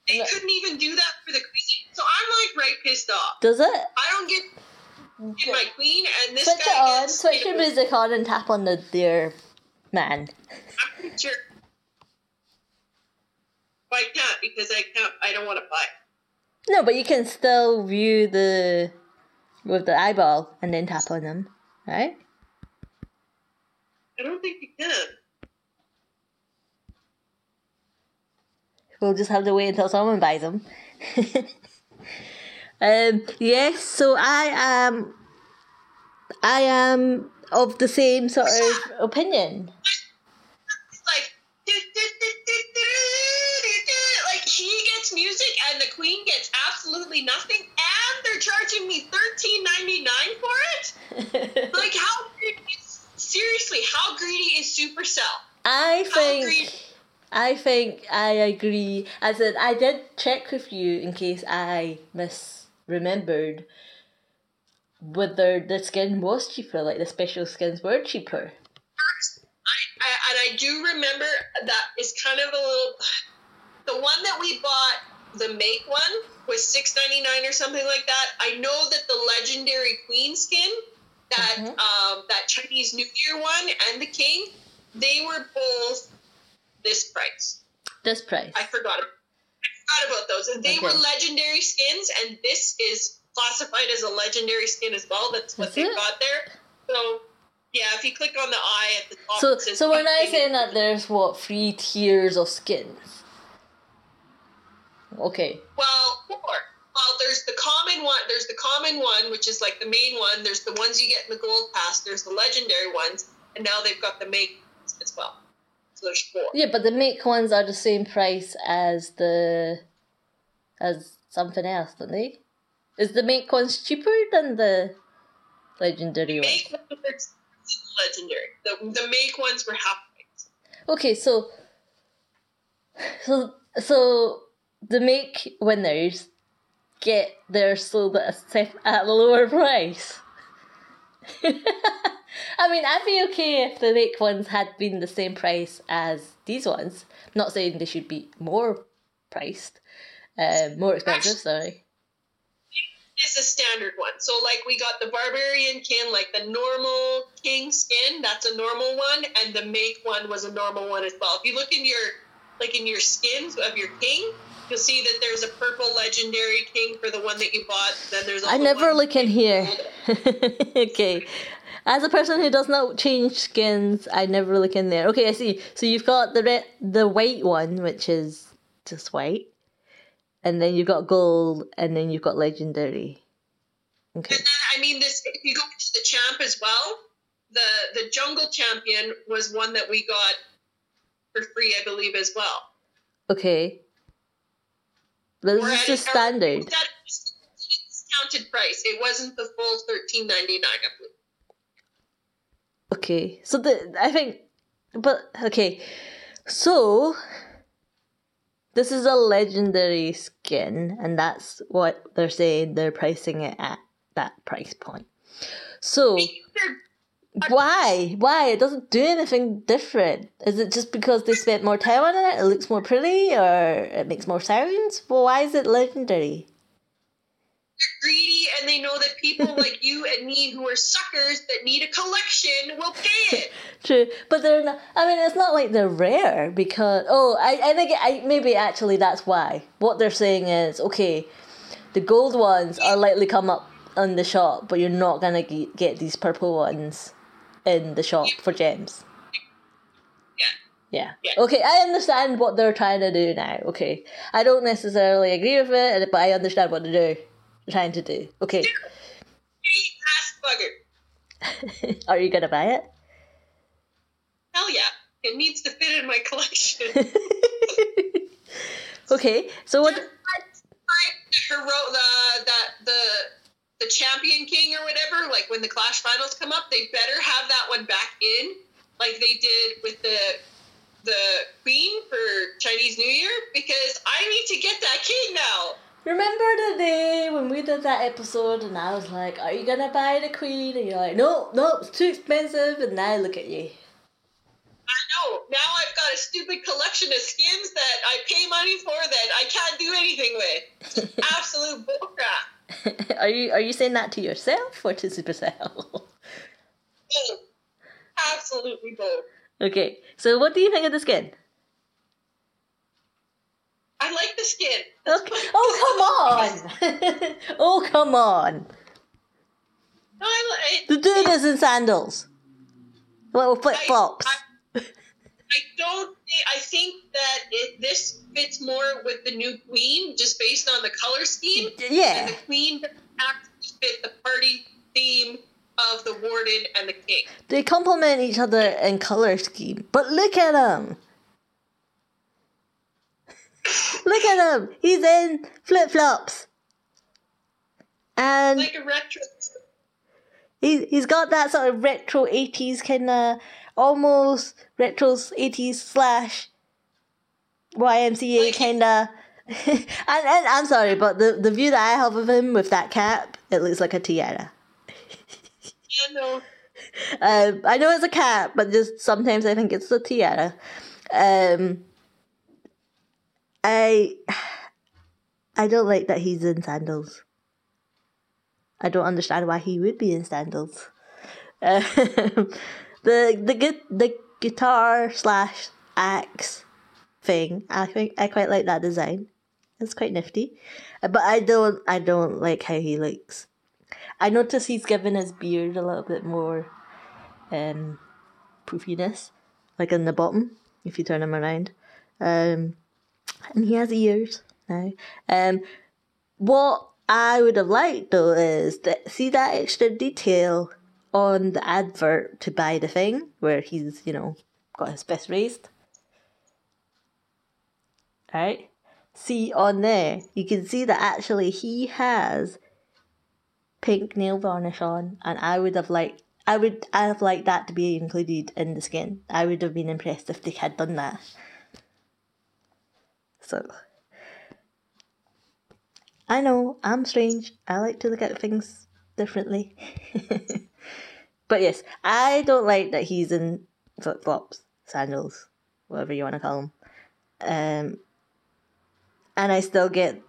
they No. couldn't even do that for the queen so i'm like right pissed off Does it? i don't get get my queen and this Switch it guy on. gets, Switch you your music on and tap on the dear man. I'm pretty sure. I can't because I can't. I don't want to buy. No, but you can still view the with the eyeball and then tap on them, right? I don't think you can. We'll just have to wait until someone buys them. um, yes, so I am. I am of the same sort of opinion. Gets music and the queen gets absolutely nothing, and they're charging me thirteen ninety nine for it. Like how greedy is, seriously? How greedy is Supercell? I How think. greedy? I think I agree. As in, I did check with you in case I misremembered whether the skin was cheaper, like the special skins were cheaper. I, and I do remember that is kind of a little. The one that we bought, the make one, was six ninety nine or something like that. I know that the legendary queen skin, that Mhm. um, that Chinese New Year one, and the king, they were both this price. This price. I forgot. I forgot about those. And they were legendary skins, and this is classified as a legendary skin as well. That's what Is they've it? got there. So. Yeah, if you click on the eye at the top, So, so we're queen. saying that there's what three tiers of skins. Okay. Well, four. Well, there's the common one. There's the common one, which is like the main one. There's the ones you get in the gold pass. There's the legendary ones, and now they've got the make as well. So there's four. Yeah, but the make ones are the same price as the as something else, don't they? Is the make ones cheaper than the legendary ones? Make ones were legendary. The, the make ones were half price. Okay, so so so the make winners get their sold at a, at a lower price. I mean, I'd be okay if the make ones had been the same price as these ones. not saying they should be more priced, uh, more expensive. Sorry. It's a standard one. So, like, we got the barbarian king, like the normal king skin. That's a normal one, and the make one was a normal one as well. If you look in your, like, in your skins of your king, you'll see that there's a purple legendary king for the one that you bought. Then there's I never look in here. okay. As a person who does not change skins, I never look in there. Okay, I see. So you've got the red, the white one, which is just white, and then you've got gold, and then you've got legendary. Okay. And then, I mean, this if you go into the champ as well, the the jungle champion was one that we got for free, I believe, as well. Okay. This Or is just standard. That discounted price. It wasn't the full thirteen ninety nine. I believe. Okay. So the I think, but okay. So this is a legendary skin, and that's what they're saying. They're pricing it at that price point. So. Why? Why? It doesn't do anything different. Is it just because they spent more time on it? It looks more pretty, or it makes more sounds? Well, why is it legendary? They're greedy and they know that people like you and me who are suckers that need a collection will pay it. True, but they're not. I mean, it's not like they're rare because. Oh, I, I think I maybe actually that's why. What they're saying is okay, the gold ones are likely come up in the shop, but you're not gonna ge- get these purple ones in the shop for gems. Yeah. Yeah. Okay, I understand what they're trying to do now. Okay, I don't necessarily agree with it, but I understand what they're do- trying to do. Okay, Greedy ass bugger. are you gonna buy it? Hell yeah. It needs to fit in my collection. okay, so what? hero the that the the champion king or whatever, like when the clash finals come up, they better have that one back in, like they did with the the queen for Chinese New Year, because I need to get that king now. Remember the day when we did that episode and I was like, Are you gonna buy the queen? And you're like, No, no, it's too expensive. And now look at you. I know. Now I've got a stupid collection of skins that I pay money for that I can't do anything with. Absolute bullcrap. are you are you saying that to yourself or to Supercell? Both. Absolutely both. okay, so what do you think of the skin? I like the skin. Okay. Oh come on! oh come on! No, I, I, The dude is in sandals, little flip flops. I, don't think, I think that it, this fits more with the new queen just based on the color scheme. Yeah, And the queen actually fit the party theme of the warden and the king. they complement each other in color scheme. But look at him. Look at him. He's in flip flops. And Like a retro. he, he's got that sort of retro 80s kind of almost retro 80s slash YMCA kind of. and, and I'm sorry, but the, the view that I have of him with that cap, it looks like a tiara. Yeah, no. Um, I know it's a cap, but just sometimes I think it's a tiara. Um, I I don't like that he's in sandals. I don't understand why he would be in sandals. Um, the the gu- the guitar slash axe thing, I think I quite like that design. It's quite nifty, Uh, but I don't I don't like how he looks. I notice he's given his beard a little bit more um, poofiness, like in the bottom, if you turn him around. Um, and he has ears now. Um, what I would have liked though is that see that extra detail on the advert to buy the thing where he's you know got his fist raised. right? See on there, you can see that actually he has pink nail varnish on, and I would have liked. I would I have liked that to be included in the skin. I would have been impressed if they had done that. So, I know I'm strange. I like to look at things differently. but yes, I don't like that he's in flip flops, sandals, whatever you want to call them. Um, and I still get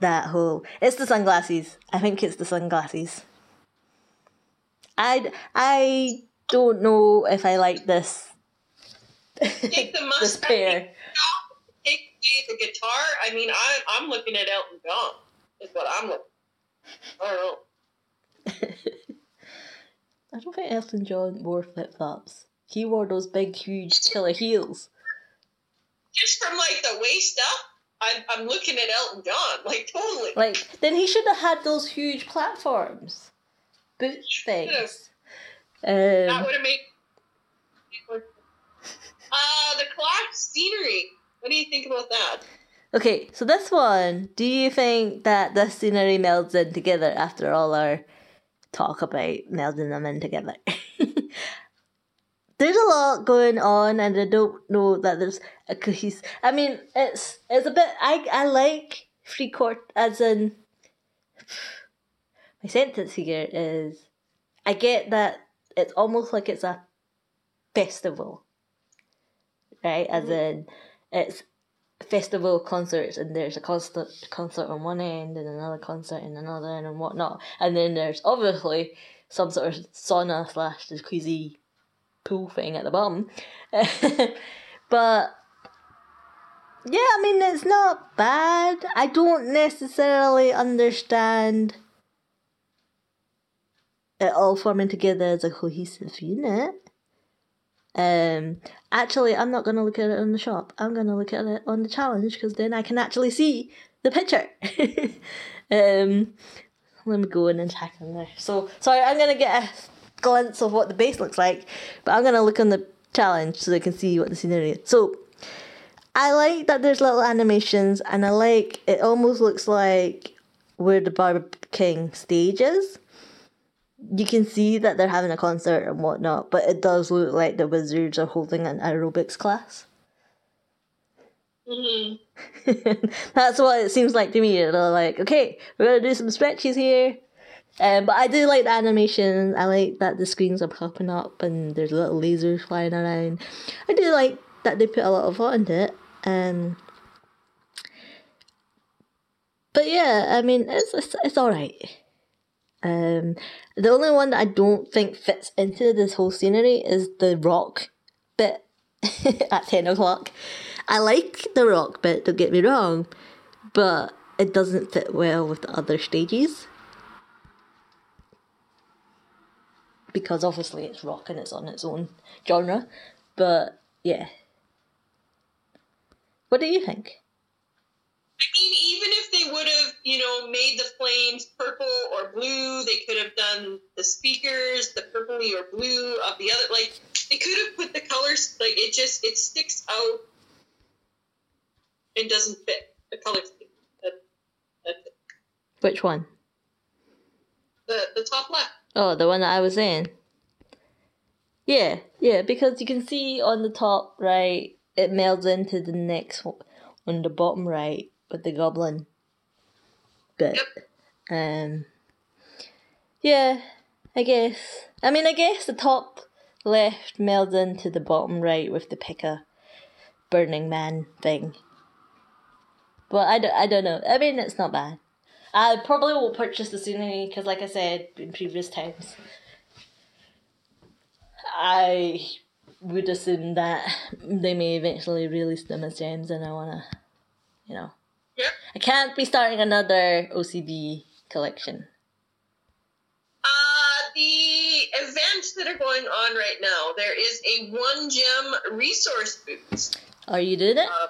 that whole. It's the sunglasses. I think it's the sunglasses. I I don't know if I like this. Take the this mustache. pair. Take away the guitar. I mean, I, I'm looking at Elton John. Is what I'm looking. I don't know. I don't think Elton John wore flip flops. He wore those big, huge killer heels. Just from like the waist up, I'm, I'm looking at Elton John. Like totally. Like, then he should have had those huge platforms, boot things. That Um, would have made. Uh, the clock scenery. What do you think about that? okay, so this one, do you think that the scenery melds in together after all our talk about melding them in together? there's a lot going on, and I don't know that there's a cohesive. I mean, it's it's a bit. I I like three quart as in. My sentence here is, I get that it's almost like it's a festival, right? As mm-hmm. in, it's festival concerts, and there's a concert concert on one end, and another concert in another end, and whatnot, and then there's obviously some sort of sauna slash jacuzzi pool thing at the bottom. but yeah, I mean it's not bad. I don't necessarily understand it all forming together as a cohesive unit. Um, actually, I'm not gonna look at it on the shop. I'm gonna look at it on the challenge because then I can actually see the picture. um, let me go in and check on there. So sorry, I'm gonna get a glimpse of what the base looks like, but I'm gonna look on the challenge so they can see what the scenery is. So I like that there's little animations, and I like it almost looks like where the Barber King stage is. You can see that they're having a concert and whatnot, but it does look like the wizards are holding an aerobics class. hmm That's what it seems like to me. They're like, okay, we're gonna do some stretches here. Um, but I do like the animation. I like that the screens are popping up and there's little lasers flying around. I do like that they put a lot of thought into it. Um, but yeah, I mean, it's it's, it's all right. Um, the only one that I don't think fits into this whole scenery is the rock bit at ten o'clock. I like the rock bit. Don't get me wrong, but it doesn't fit well with the other stages because obviously it's rock and it's on its own genre. But yeah, what do you think? I mean, even they would have, you know, made the flames purple or blue, they could have done the speakers, the purpley or blue of the other. Like, they could have put the colors. Like, it just it sticks out and doesn't fit the color scheme. That, that's it. Which one? The the top left. Oh, the one that I was in. Yeah, yeah, because you can see on the top right, it melds into the next one on the bottom right with the goblin bit. Um, yeah, I guess. I mean, I guess the top left melds into the bottom right with the PEKKA Burning Man thing. But I don't, I don't know. I mean, it's not bad. I probably won't purchase the scenery because, like I said in previous times, I would assume that they may eventually release them as gems, and I wanna, you know, Yep. I can't be starting another OCB collection. Uh, the events that are going on right now, there is a one gem resource boost. Are you doing it? Uh,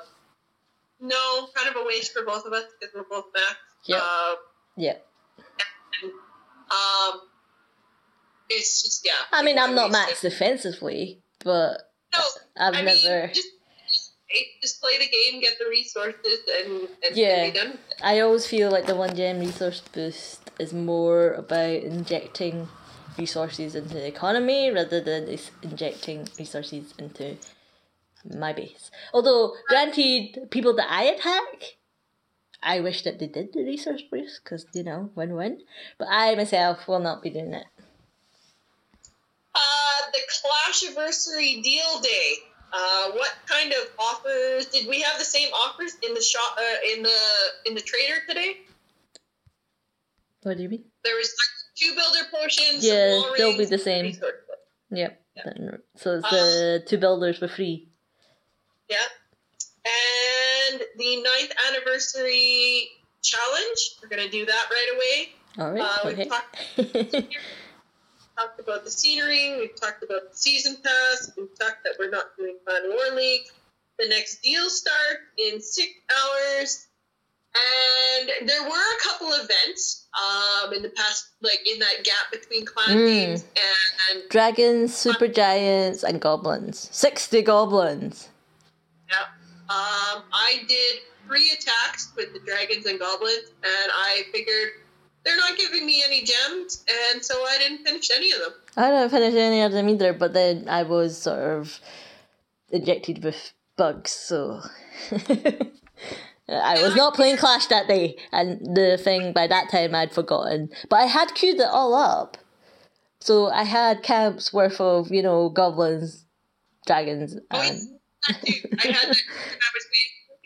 no, kind of a waste for both of us because we're both max. Yeah. Uh, Yeah. um, it's just yeah. I mean, I'm not max defensively, but No, I've I never. mean, just? Just play the game, get the resources, and, and, Yeah. be done with. I always feel like the one gem resource boost is more about injecting resources into the economy rather than is injecting resources into my base. Although, granted, people that I attack, I wish that they did the resource boost because you know win win. But I myself will not be doing it. Uh, the Clash Anniversary Deal Day. Uh, what kind of offers did we have? The same offers in the shop uh, in the in the trader today. What do you mean? There was like two builder portions. Yeah, they'll be the same. Yep. So it's the two builders for free. Yeah. And the ninth anniversary challenge. We're gonna do that right away. All right. Uh, we've okay. talked talked about the scenery, we've talked about the season pass, we've talked that we're not doing Clan War League. The next deal start in six hours. And there were a couple events um, in the past, like in that gap between clan Mm. games and, and Dragons, super giants, and goblins. Sixty goblins. yeah. Um, I did three attacks with the dragons and goblins, and I figured they're not giving me any gems, and so I didn't finish any of them. I didn't finish any of them either, but then I was sort of injected with bugs, so I was not playing Clash that day, and the thing by that time I'd forgotten. But I had queued it all up, so I had camps worth of you know goblins, dragons, Oh, and. I had that. I was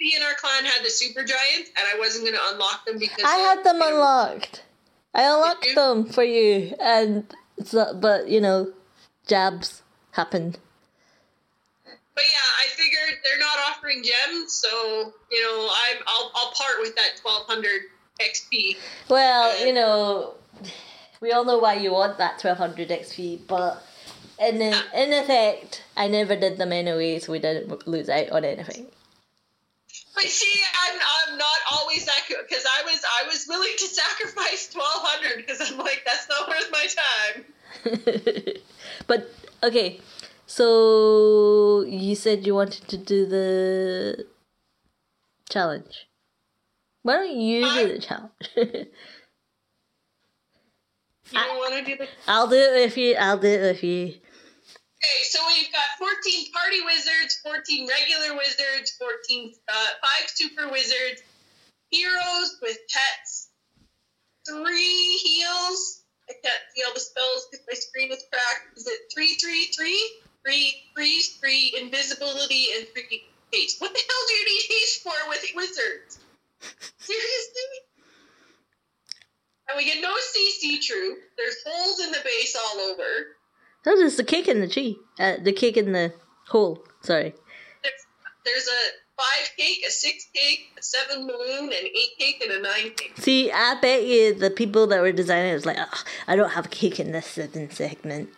me and our clan had the super giants, and I wasn't going to unlock them because I had them unlocked. I unlocked you? them for you, and so, but you know, jabs happened. But yeah, I figured they're not offering gems, so you know, I'm I'll I'll part with that 1200 XP. Well, you know, we all know why you want that 1200 XP, but in, in effect, I never did them anyway, so we didn't lose out on anything. But see, I'm, I'm not always that good because I was I was willing to sacrifice 1200 because I'm like that's not worth my time. but, okay, so you said you wanted to do the challenge. Why don't you do the challenge? You don't want to do the I'll do it with you, I'll do it with you. Okay, so we've got 14 party wizards, 14 regular wizards, 14, uh, 5 super wizards, heroes with pets, 3 heals. I can't see all the spells because my screen is cracked. Is it 3 3 3? 3 freeze, 3 invisibility, and 3 haste. What the hell do you need haste for with wizards? Seriously? And we get no CC troop. There's holes in the base all over. That is the cake in the tree. Uh, the cake in the hole, sorry. There's, there's a five cake, a six cake, a seven balloon, an eight cake, and a nine cake. See, I bet you the people that were designing it was like, "Ugh, I don't have a cake in this seven segment.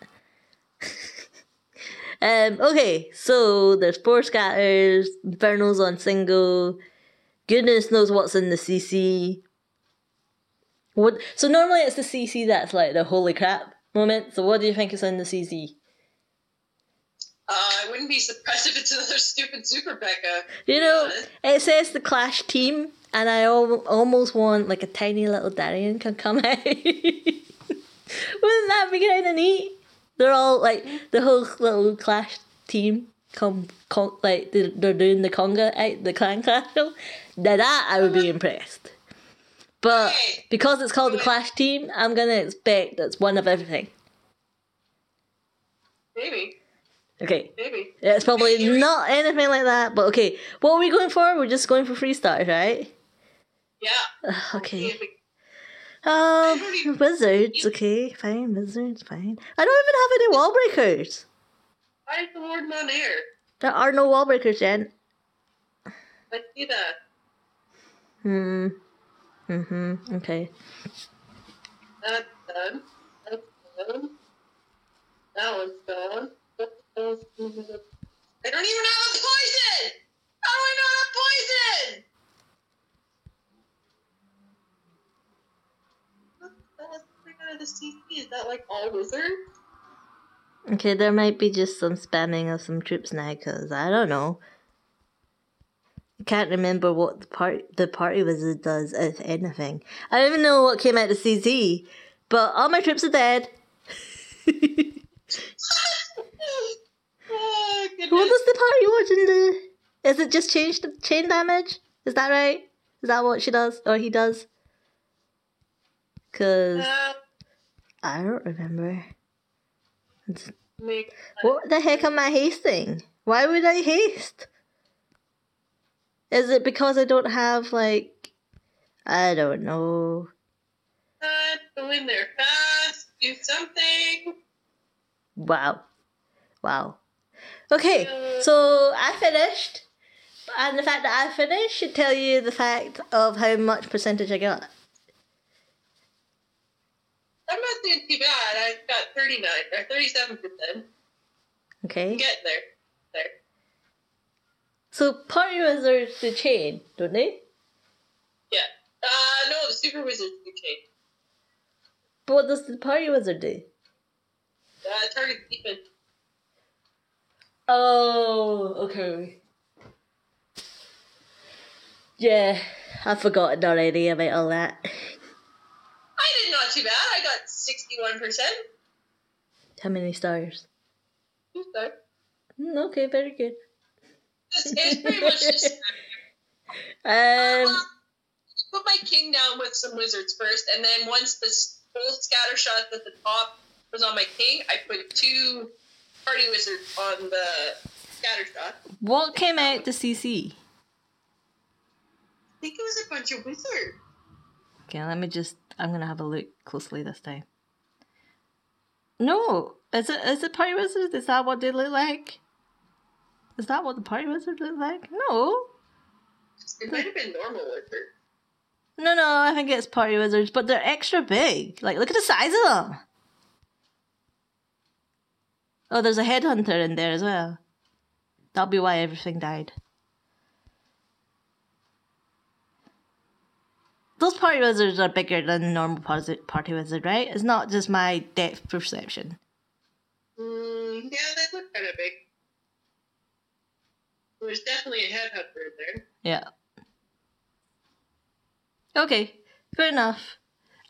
um, okay, so there's four scatters, Infernals on single, goodness knows what's in the CC. What? So normally it's the CC that's like the holy crap moment. So what do you think is in the CC? Uh, I wouldn't be surprised if it's another stupid Super Becca. You know, it says the Clash team, and I al- almost want like a tiny little Darian can come out. Wouldn't that be kind of neat? They're all like the whole little Clash team come, con- like they're, doing the conga out the clan castle. Now that I would be impressed. But because it's called the Clash team, I'm gonna expect it's one of everything. Maybe, Okay. maybe. It's probably not anything like that, but okay. What are we going for? We're just going for free stars, right? Yeah. Okay. Maybe. Um, even- wizards, okay, fine, wizards, fine. I don't even have any wall breakers. Why is the warden on air? There are no wall breakers, Jen. I see that. Hmm. Mm-hmm. Okay. That's done. That's done. That one's gone. I don't even have a poison! How do I not have poison? What the hell's coming out of the CC? Is that like all wizards? Okay, there might be just some spamming of some troops now, because I don't know. I can't remember what the part the party wizard does, if anything. I don't even know what came out of CC, but all my troops are dead. oh. What does the party wizard do? Is it just change the chain damage? Is that right? Is that what she does or he does? Cause Uh, I don't remember. It's- What the heck am I hasting? Why would I haste? Is it because I don't have like I don't know. Uh, go in there fast, do something. Wow. Wow. Okay, so I finished. And the fact that I finished should tell you the fact of how much percentage I got. I'm not doing too bad. I got 39 or 37 percent. Okay. There. There. So party wizards do chain, don't they? Yeah. Uh, no, the super wizards do chain. But what does the party wizard do? Uh, target defense. Oh, okay. Yeah, I've forgotten already about all that. I did not too bad. I got 61 percent. How many stars? Okay. Mm, okay, very good. It's, it's pretty much just. Um, put my king down with some wizards first, and then once the full scatter shot at the top was on my king, I put two party wizards on the scatter shot. What came out to CC? I think it was a bunch of wizards. Okay, let me just. I'm gonna have a look closely this time. No, is it is it party wizards? Is that what they look like? Is that what the party wizards look like? No, It might have been normal wizard. no, no. I think it's party wizards, but they're extra big. Like, look at the size of them. Oh, there's a headhunter in there as well. That'll be why everything died. Those party wizards are bigger than the normal posi- party wizard, right? It's not just my depth perception. Mm, yeah, they look kind of big. There's definitely a headhunter there. Yeah. Okay, fair enough.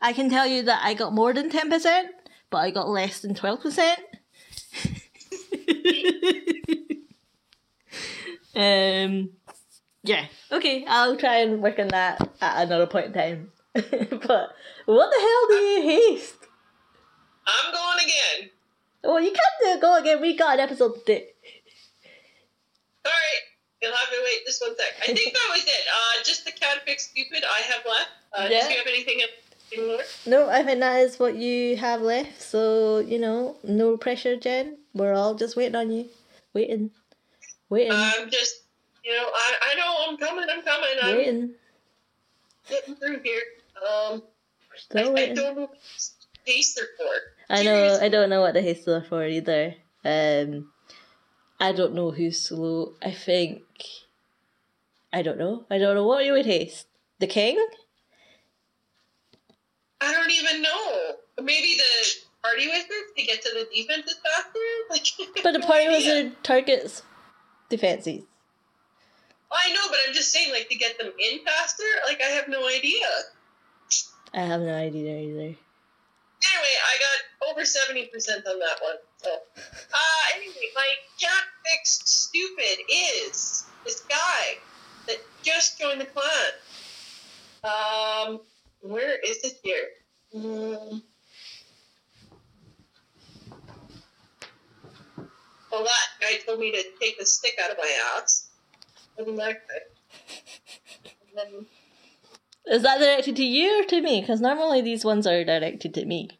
I can tell you that I got more than 10%, but I got less than 12%. um, yeah, okay, I'll try and work on that at another point in time. but what the hell do you haste? I'm going again. Oh, you can't do it. Go again. We got an episode to do. Alright, you'll have to wait just one sec. I think that was it. Uh, just the can't fix stupid I have left. Uh, Yeah. Do you have anything else? No, I think that is what you have left. So, you know, no pressure, Jen. We're all just waiting on you. Waiting. Waiting. I'm just, you know, I, I know I'm coming, I'm coming, I'm waiting. getting through here. Um, We're I, still I don't know what haste they're for. I know. Seriously. I don't know what the haste are for either. Um, I don't know who's slow. I think. I don't know. I don't know what you would haste. The king? I don't even know. Maybe the party wizards to get to the defenses faster? Like, But the party idea. wizard targets defenses. I know, but I'm just saying, like, to get them in faster? Like, I have no idea. I have no idea either. Anyway, I got over 70% on that one. So, uh, anyway, my cat fixed stupid is this guy that just joined the clan. Um, where is it here? Mm. Well, that guy told me to take the stick out of my ass. Wasn't that guy? And then Is that directed to you or to me? Because normally these ones are directed to me.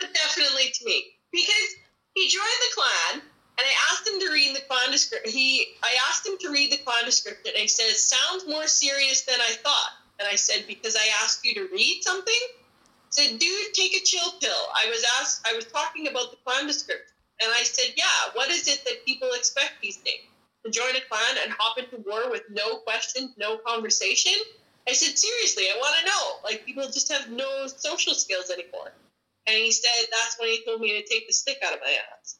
definitely to me because he joined the clan and I asked him to read the clan description. He, I asked him to read the clan description and he says, "Sounds more serious than I thought." And I said, "Because I asked you to read something." I said, "Dude, take a chill pill." I was asked. I was talking about the clan description, and I said, "Yeah, what is it that people expect these days? To join a clan and hop into war with no questions, no conversation?" I said, "Seriously, I want to know. Like people just have no social skills anymore." And he said that's when he told me to take the stick out of my ass.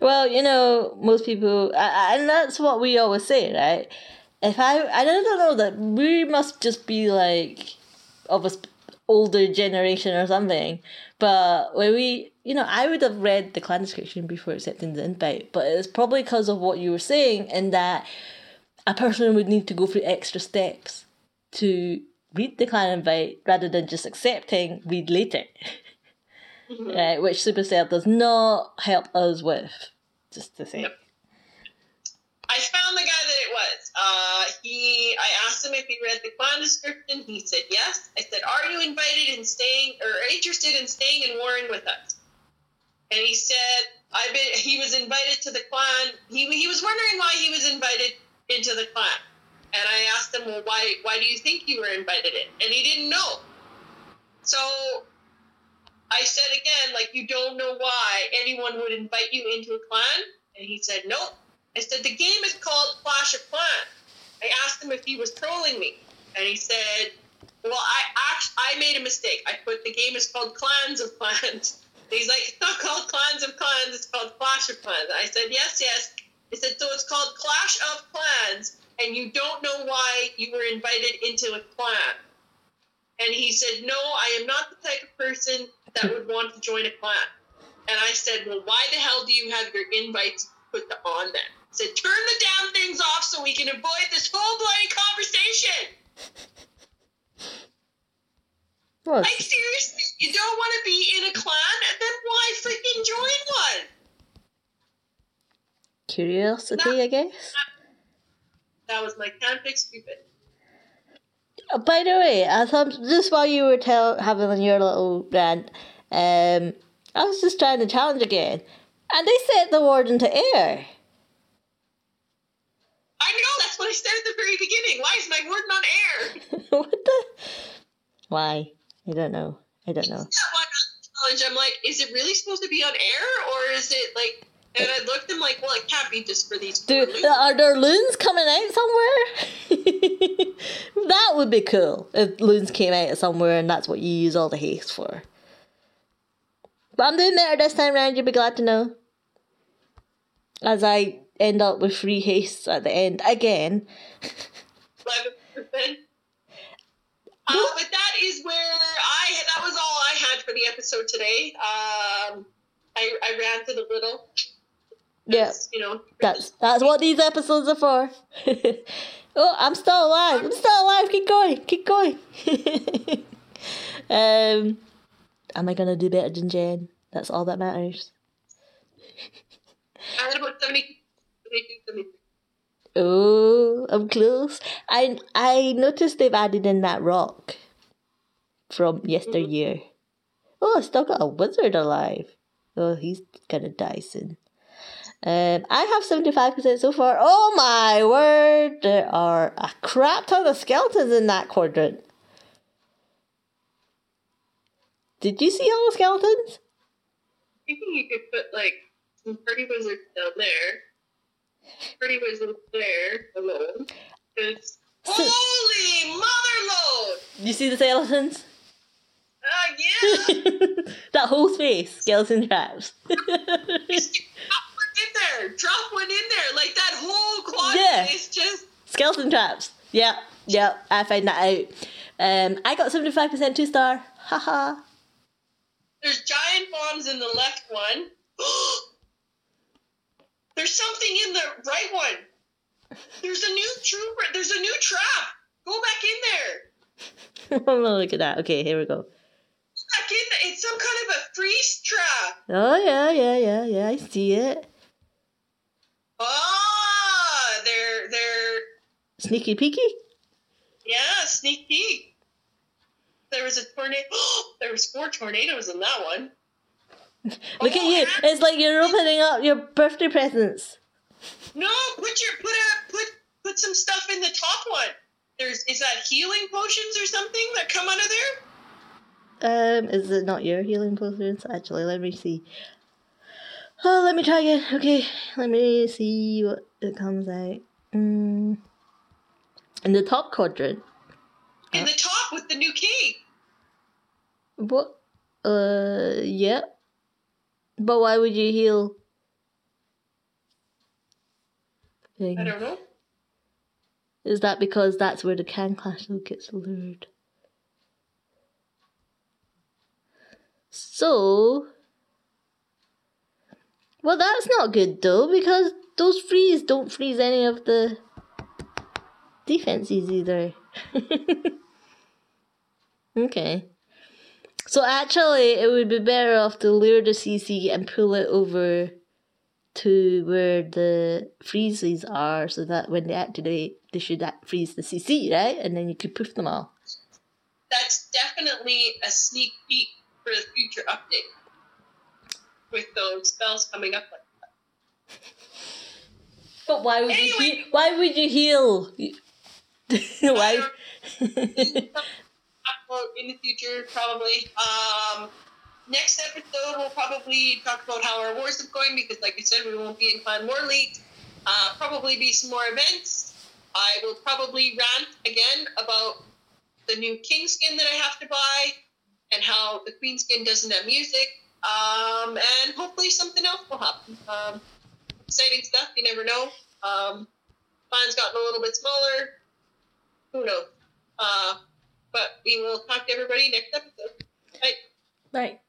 Well, you know, most people, and that's what we always say, right? If I, I don't know that we must just be like of a older generation or something. But when we, you know, I would have read the clan description before accepting the invite, but it's probably because of what you were saying, in that a person would need to go through extra steps to read the clan invite rather than just accepting read later. Mm-hmm. Uh, which Supercell does not help us with, just to say. Yep. I found the guy that it was. Uh, he, I asked him if he read the clan description. He said yes. I said, "Are you invited in staying or interested in staying in Warring with us?" And he said, "I've been." He was invited to the clan. He he was wondering why he was invited into the clan. And I asked him, "Well, why why do you think you were invited in?" And he didn't know. So I said again, like, you don't know why anyone would invite you into a clan? And he said, nope. I said, the game is called Clash of Clans. I asked him if he was trolling me. And he said, well, I actually, I made a mistake. I put the game is called Clans of Clans. He's like, it's not called Clans of Clans, it's called Clash of Clans. I said, yes, yes. He said, so it's called Clash of Clans, and you don't know why you were invited into a clan. And he said, no, I am not the type of person that would want to join a clan. And I said, well, why the hell do you have your invites put on then? I said, turn the damn things off so we can avoid this whole bloody conversation. What? Like seriously, you don't want to be in a clan, then why freaking join one? Curiosity, that, I guess. That was my can't stupid. Oh, by the way, I thought just while you were tell, having your little rant, um, I was just trying to challenge again, and they set the warden to air. I know that's what I said at the very beginning. Why is my warden on air? what the? Why? I don't know. I don't know. I'm like, is it really supposed to be on air, or is it like and I looked and like, well, it can't be just for these. Do, are there loons coming out somewhere? that would be cool if loons came out somewhere and that's what you use all the haste for. But I'm doing better this time round, you'll be glad to know. As I end up with free haste at the end again. 11%. Uh, but that is where I that was all I had for the episode today. Um, I, I ranted a little. Yeah. You know. That's that's what these episodes are for. oh, I'm still alive. I'm still alive. Keep going. Keep going. um, am I gonna do better than Jen? That's all that matters. I had about 70, Oh, I'm close. I I noticed they've added in that rock from yesteryear. Mm-hmm. Oh, I still got a wizard alive. Oh, he's gonna die soon. Um, I have 75% so far. Oh my word! There are a crap ton of skeletons in that quadrant. Did you see all the skeletons? I think you could put like some party wizards down there. Party wizards there alone. It's holy mother load! You see the skeletons? Uh, yeah! that whole space, skeleton traps in there. Drop one in there. Like that whole quad yeah. is just skeleton traps. Yeah, yeah. I find that out. Um, I got seventy five percent two star. Haha. There's giant bombs in the left one. There's something in the right one. There's a new trooper. There's a new trap. Go back in there. Oh look at that. Okay, here we go. Back in. It's some kind of a freeze trap. Oh yeah, yeah, yeah, yeah. I see it. Oh, they're they're sneaky peeky. Yeah, sneak peek. There was a tornado. there was four tornadoes in that one. Look oh, at you! It's like you're opening up your birthday presents. No, put your put a put put some stuff in the top one. There's is that healing potions or something that come out of there? Um, is it not your healing potions? Actually, let me see. Oh, let me try again. Okay, let me see what it comes out. Mm. In the top quadrant. In the top with the new key. What? Uh, yeah. But why would you heal? thing? I don't know. Is that because that's where the clan castle gets lured? So, well, that's not good though because those freeze don't freeze any of the defenses either. okay. So actually, it would be better off to lure the CC and pull it over to where the freezes are, so that when they activate, they should freeze the CC, right? And then you could poof them all. That's definitely a sneak peek for the future update with those spells coming up like that. But why would Anyway. you he- why would you heal? why? In the future, probably. Um, next episode, we'll probably talk about how our wars are going because, like I said, we won't be in Clan War League. Uh, probably be some more events. I will probably rant again about the new King skin that I have to buy and how the Queen skin doesn't have music. Um, and hopefully something else will happen. Um, exciting stuff. You never know. Um, mine's gotten a little bit smaller. Who knows? Uh, but we will talk to everybody next episode. Bye. Right.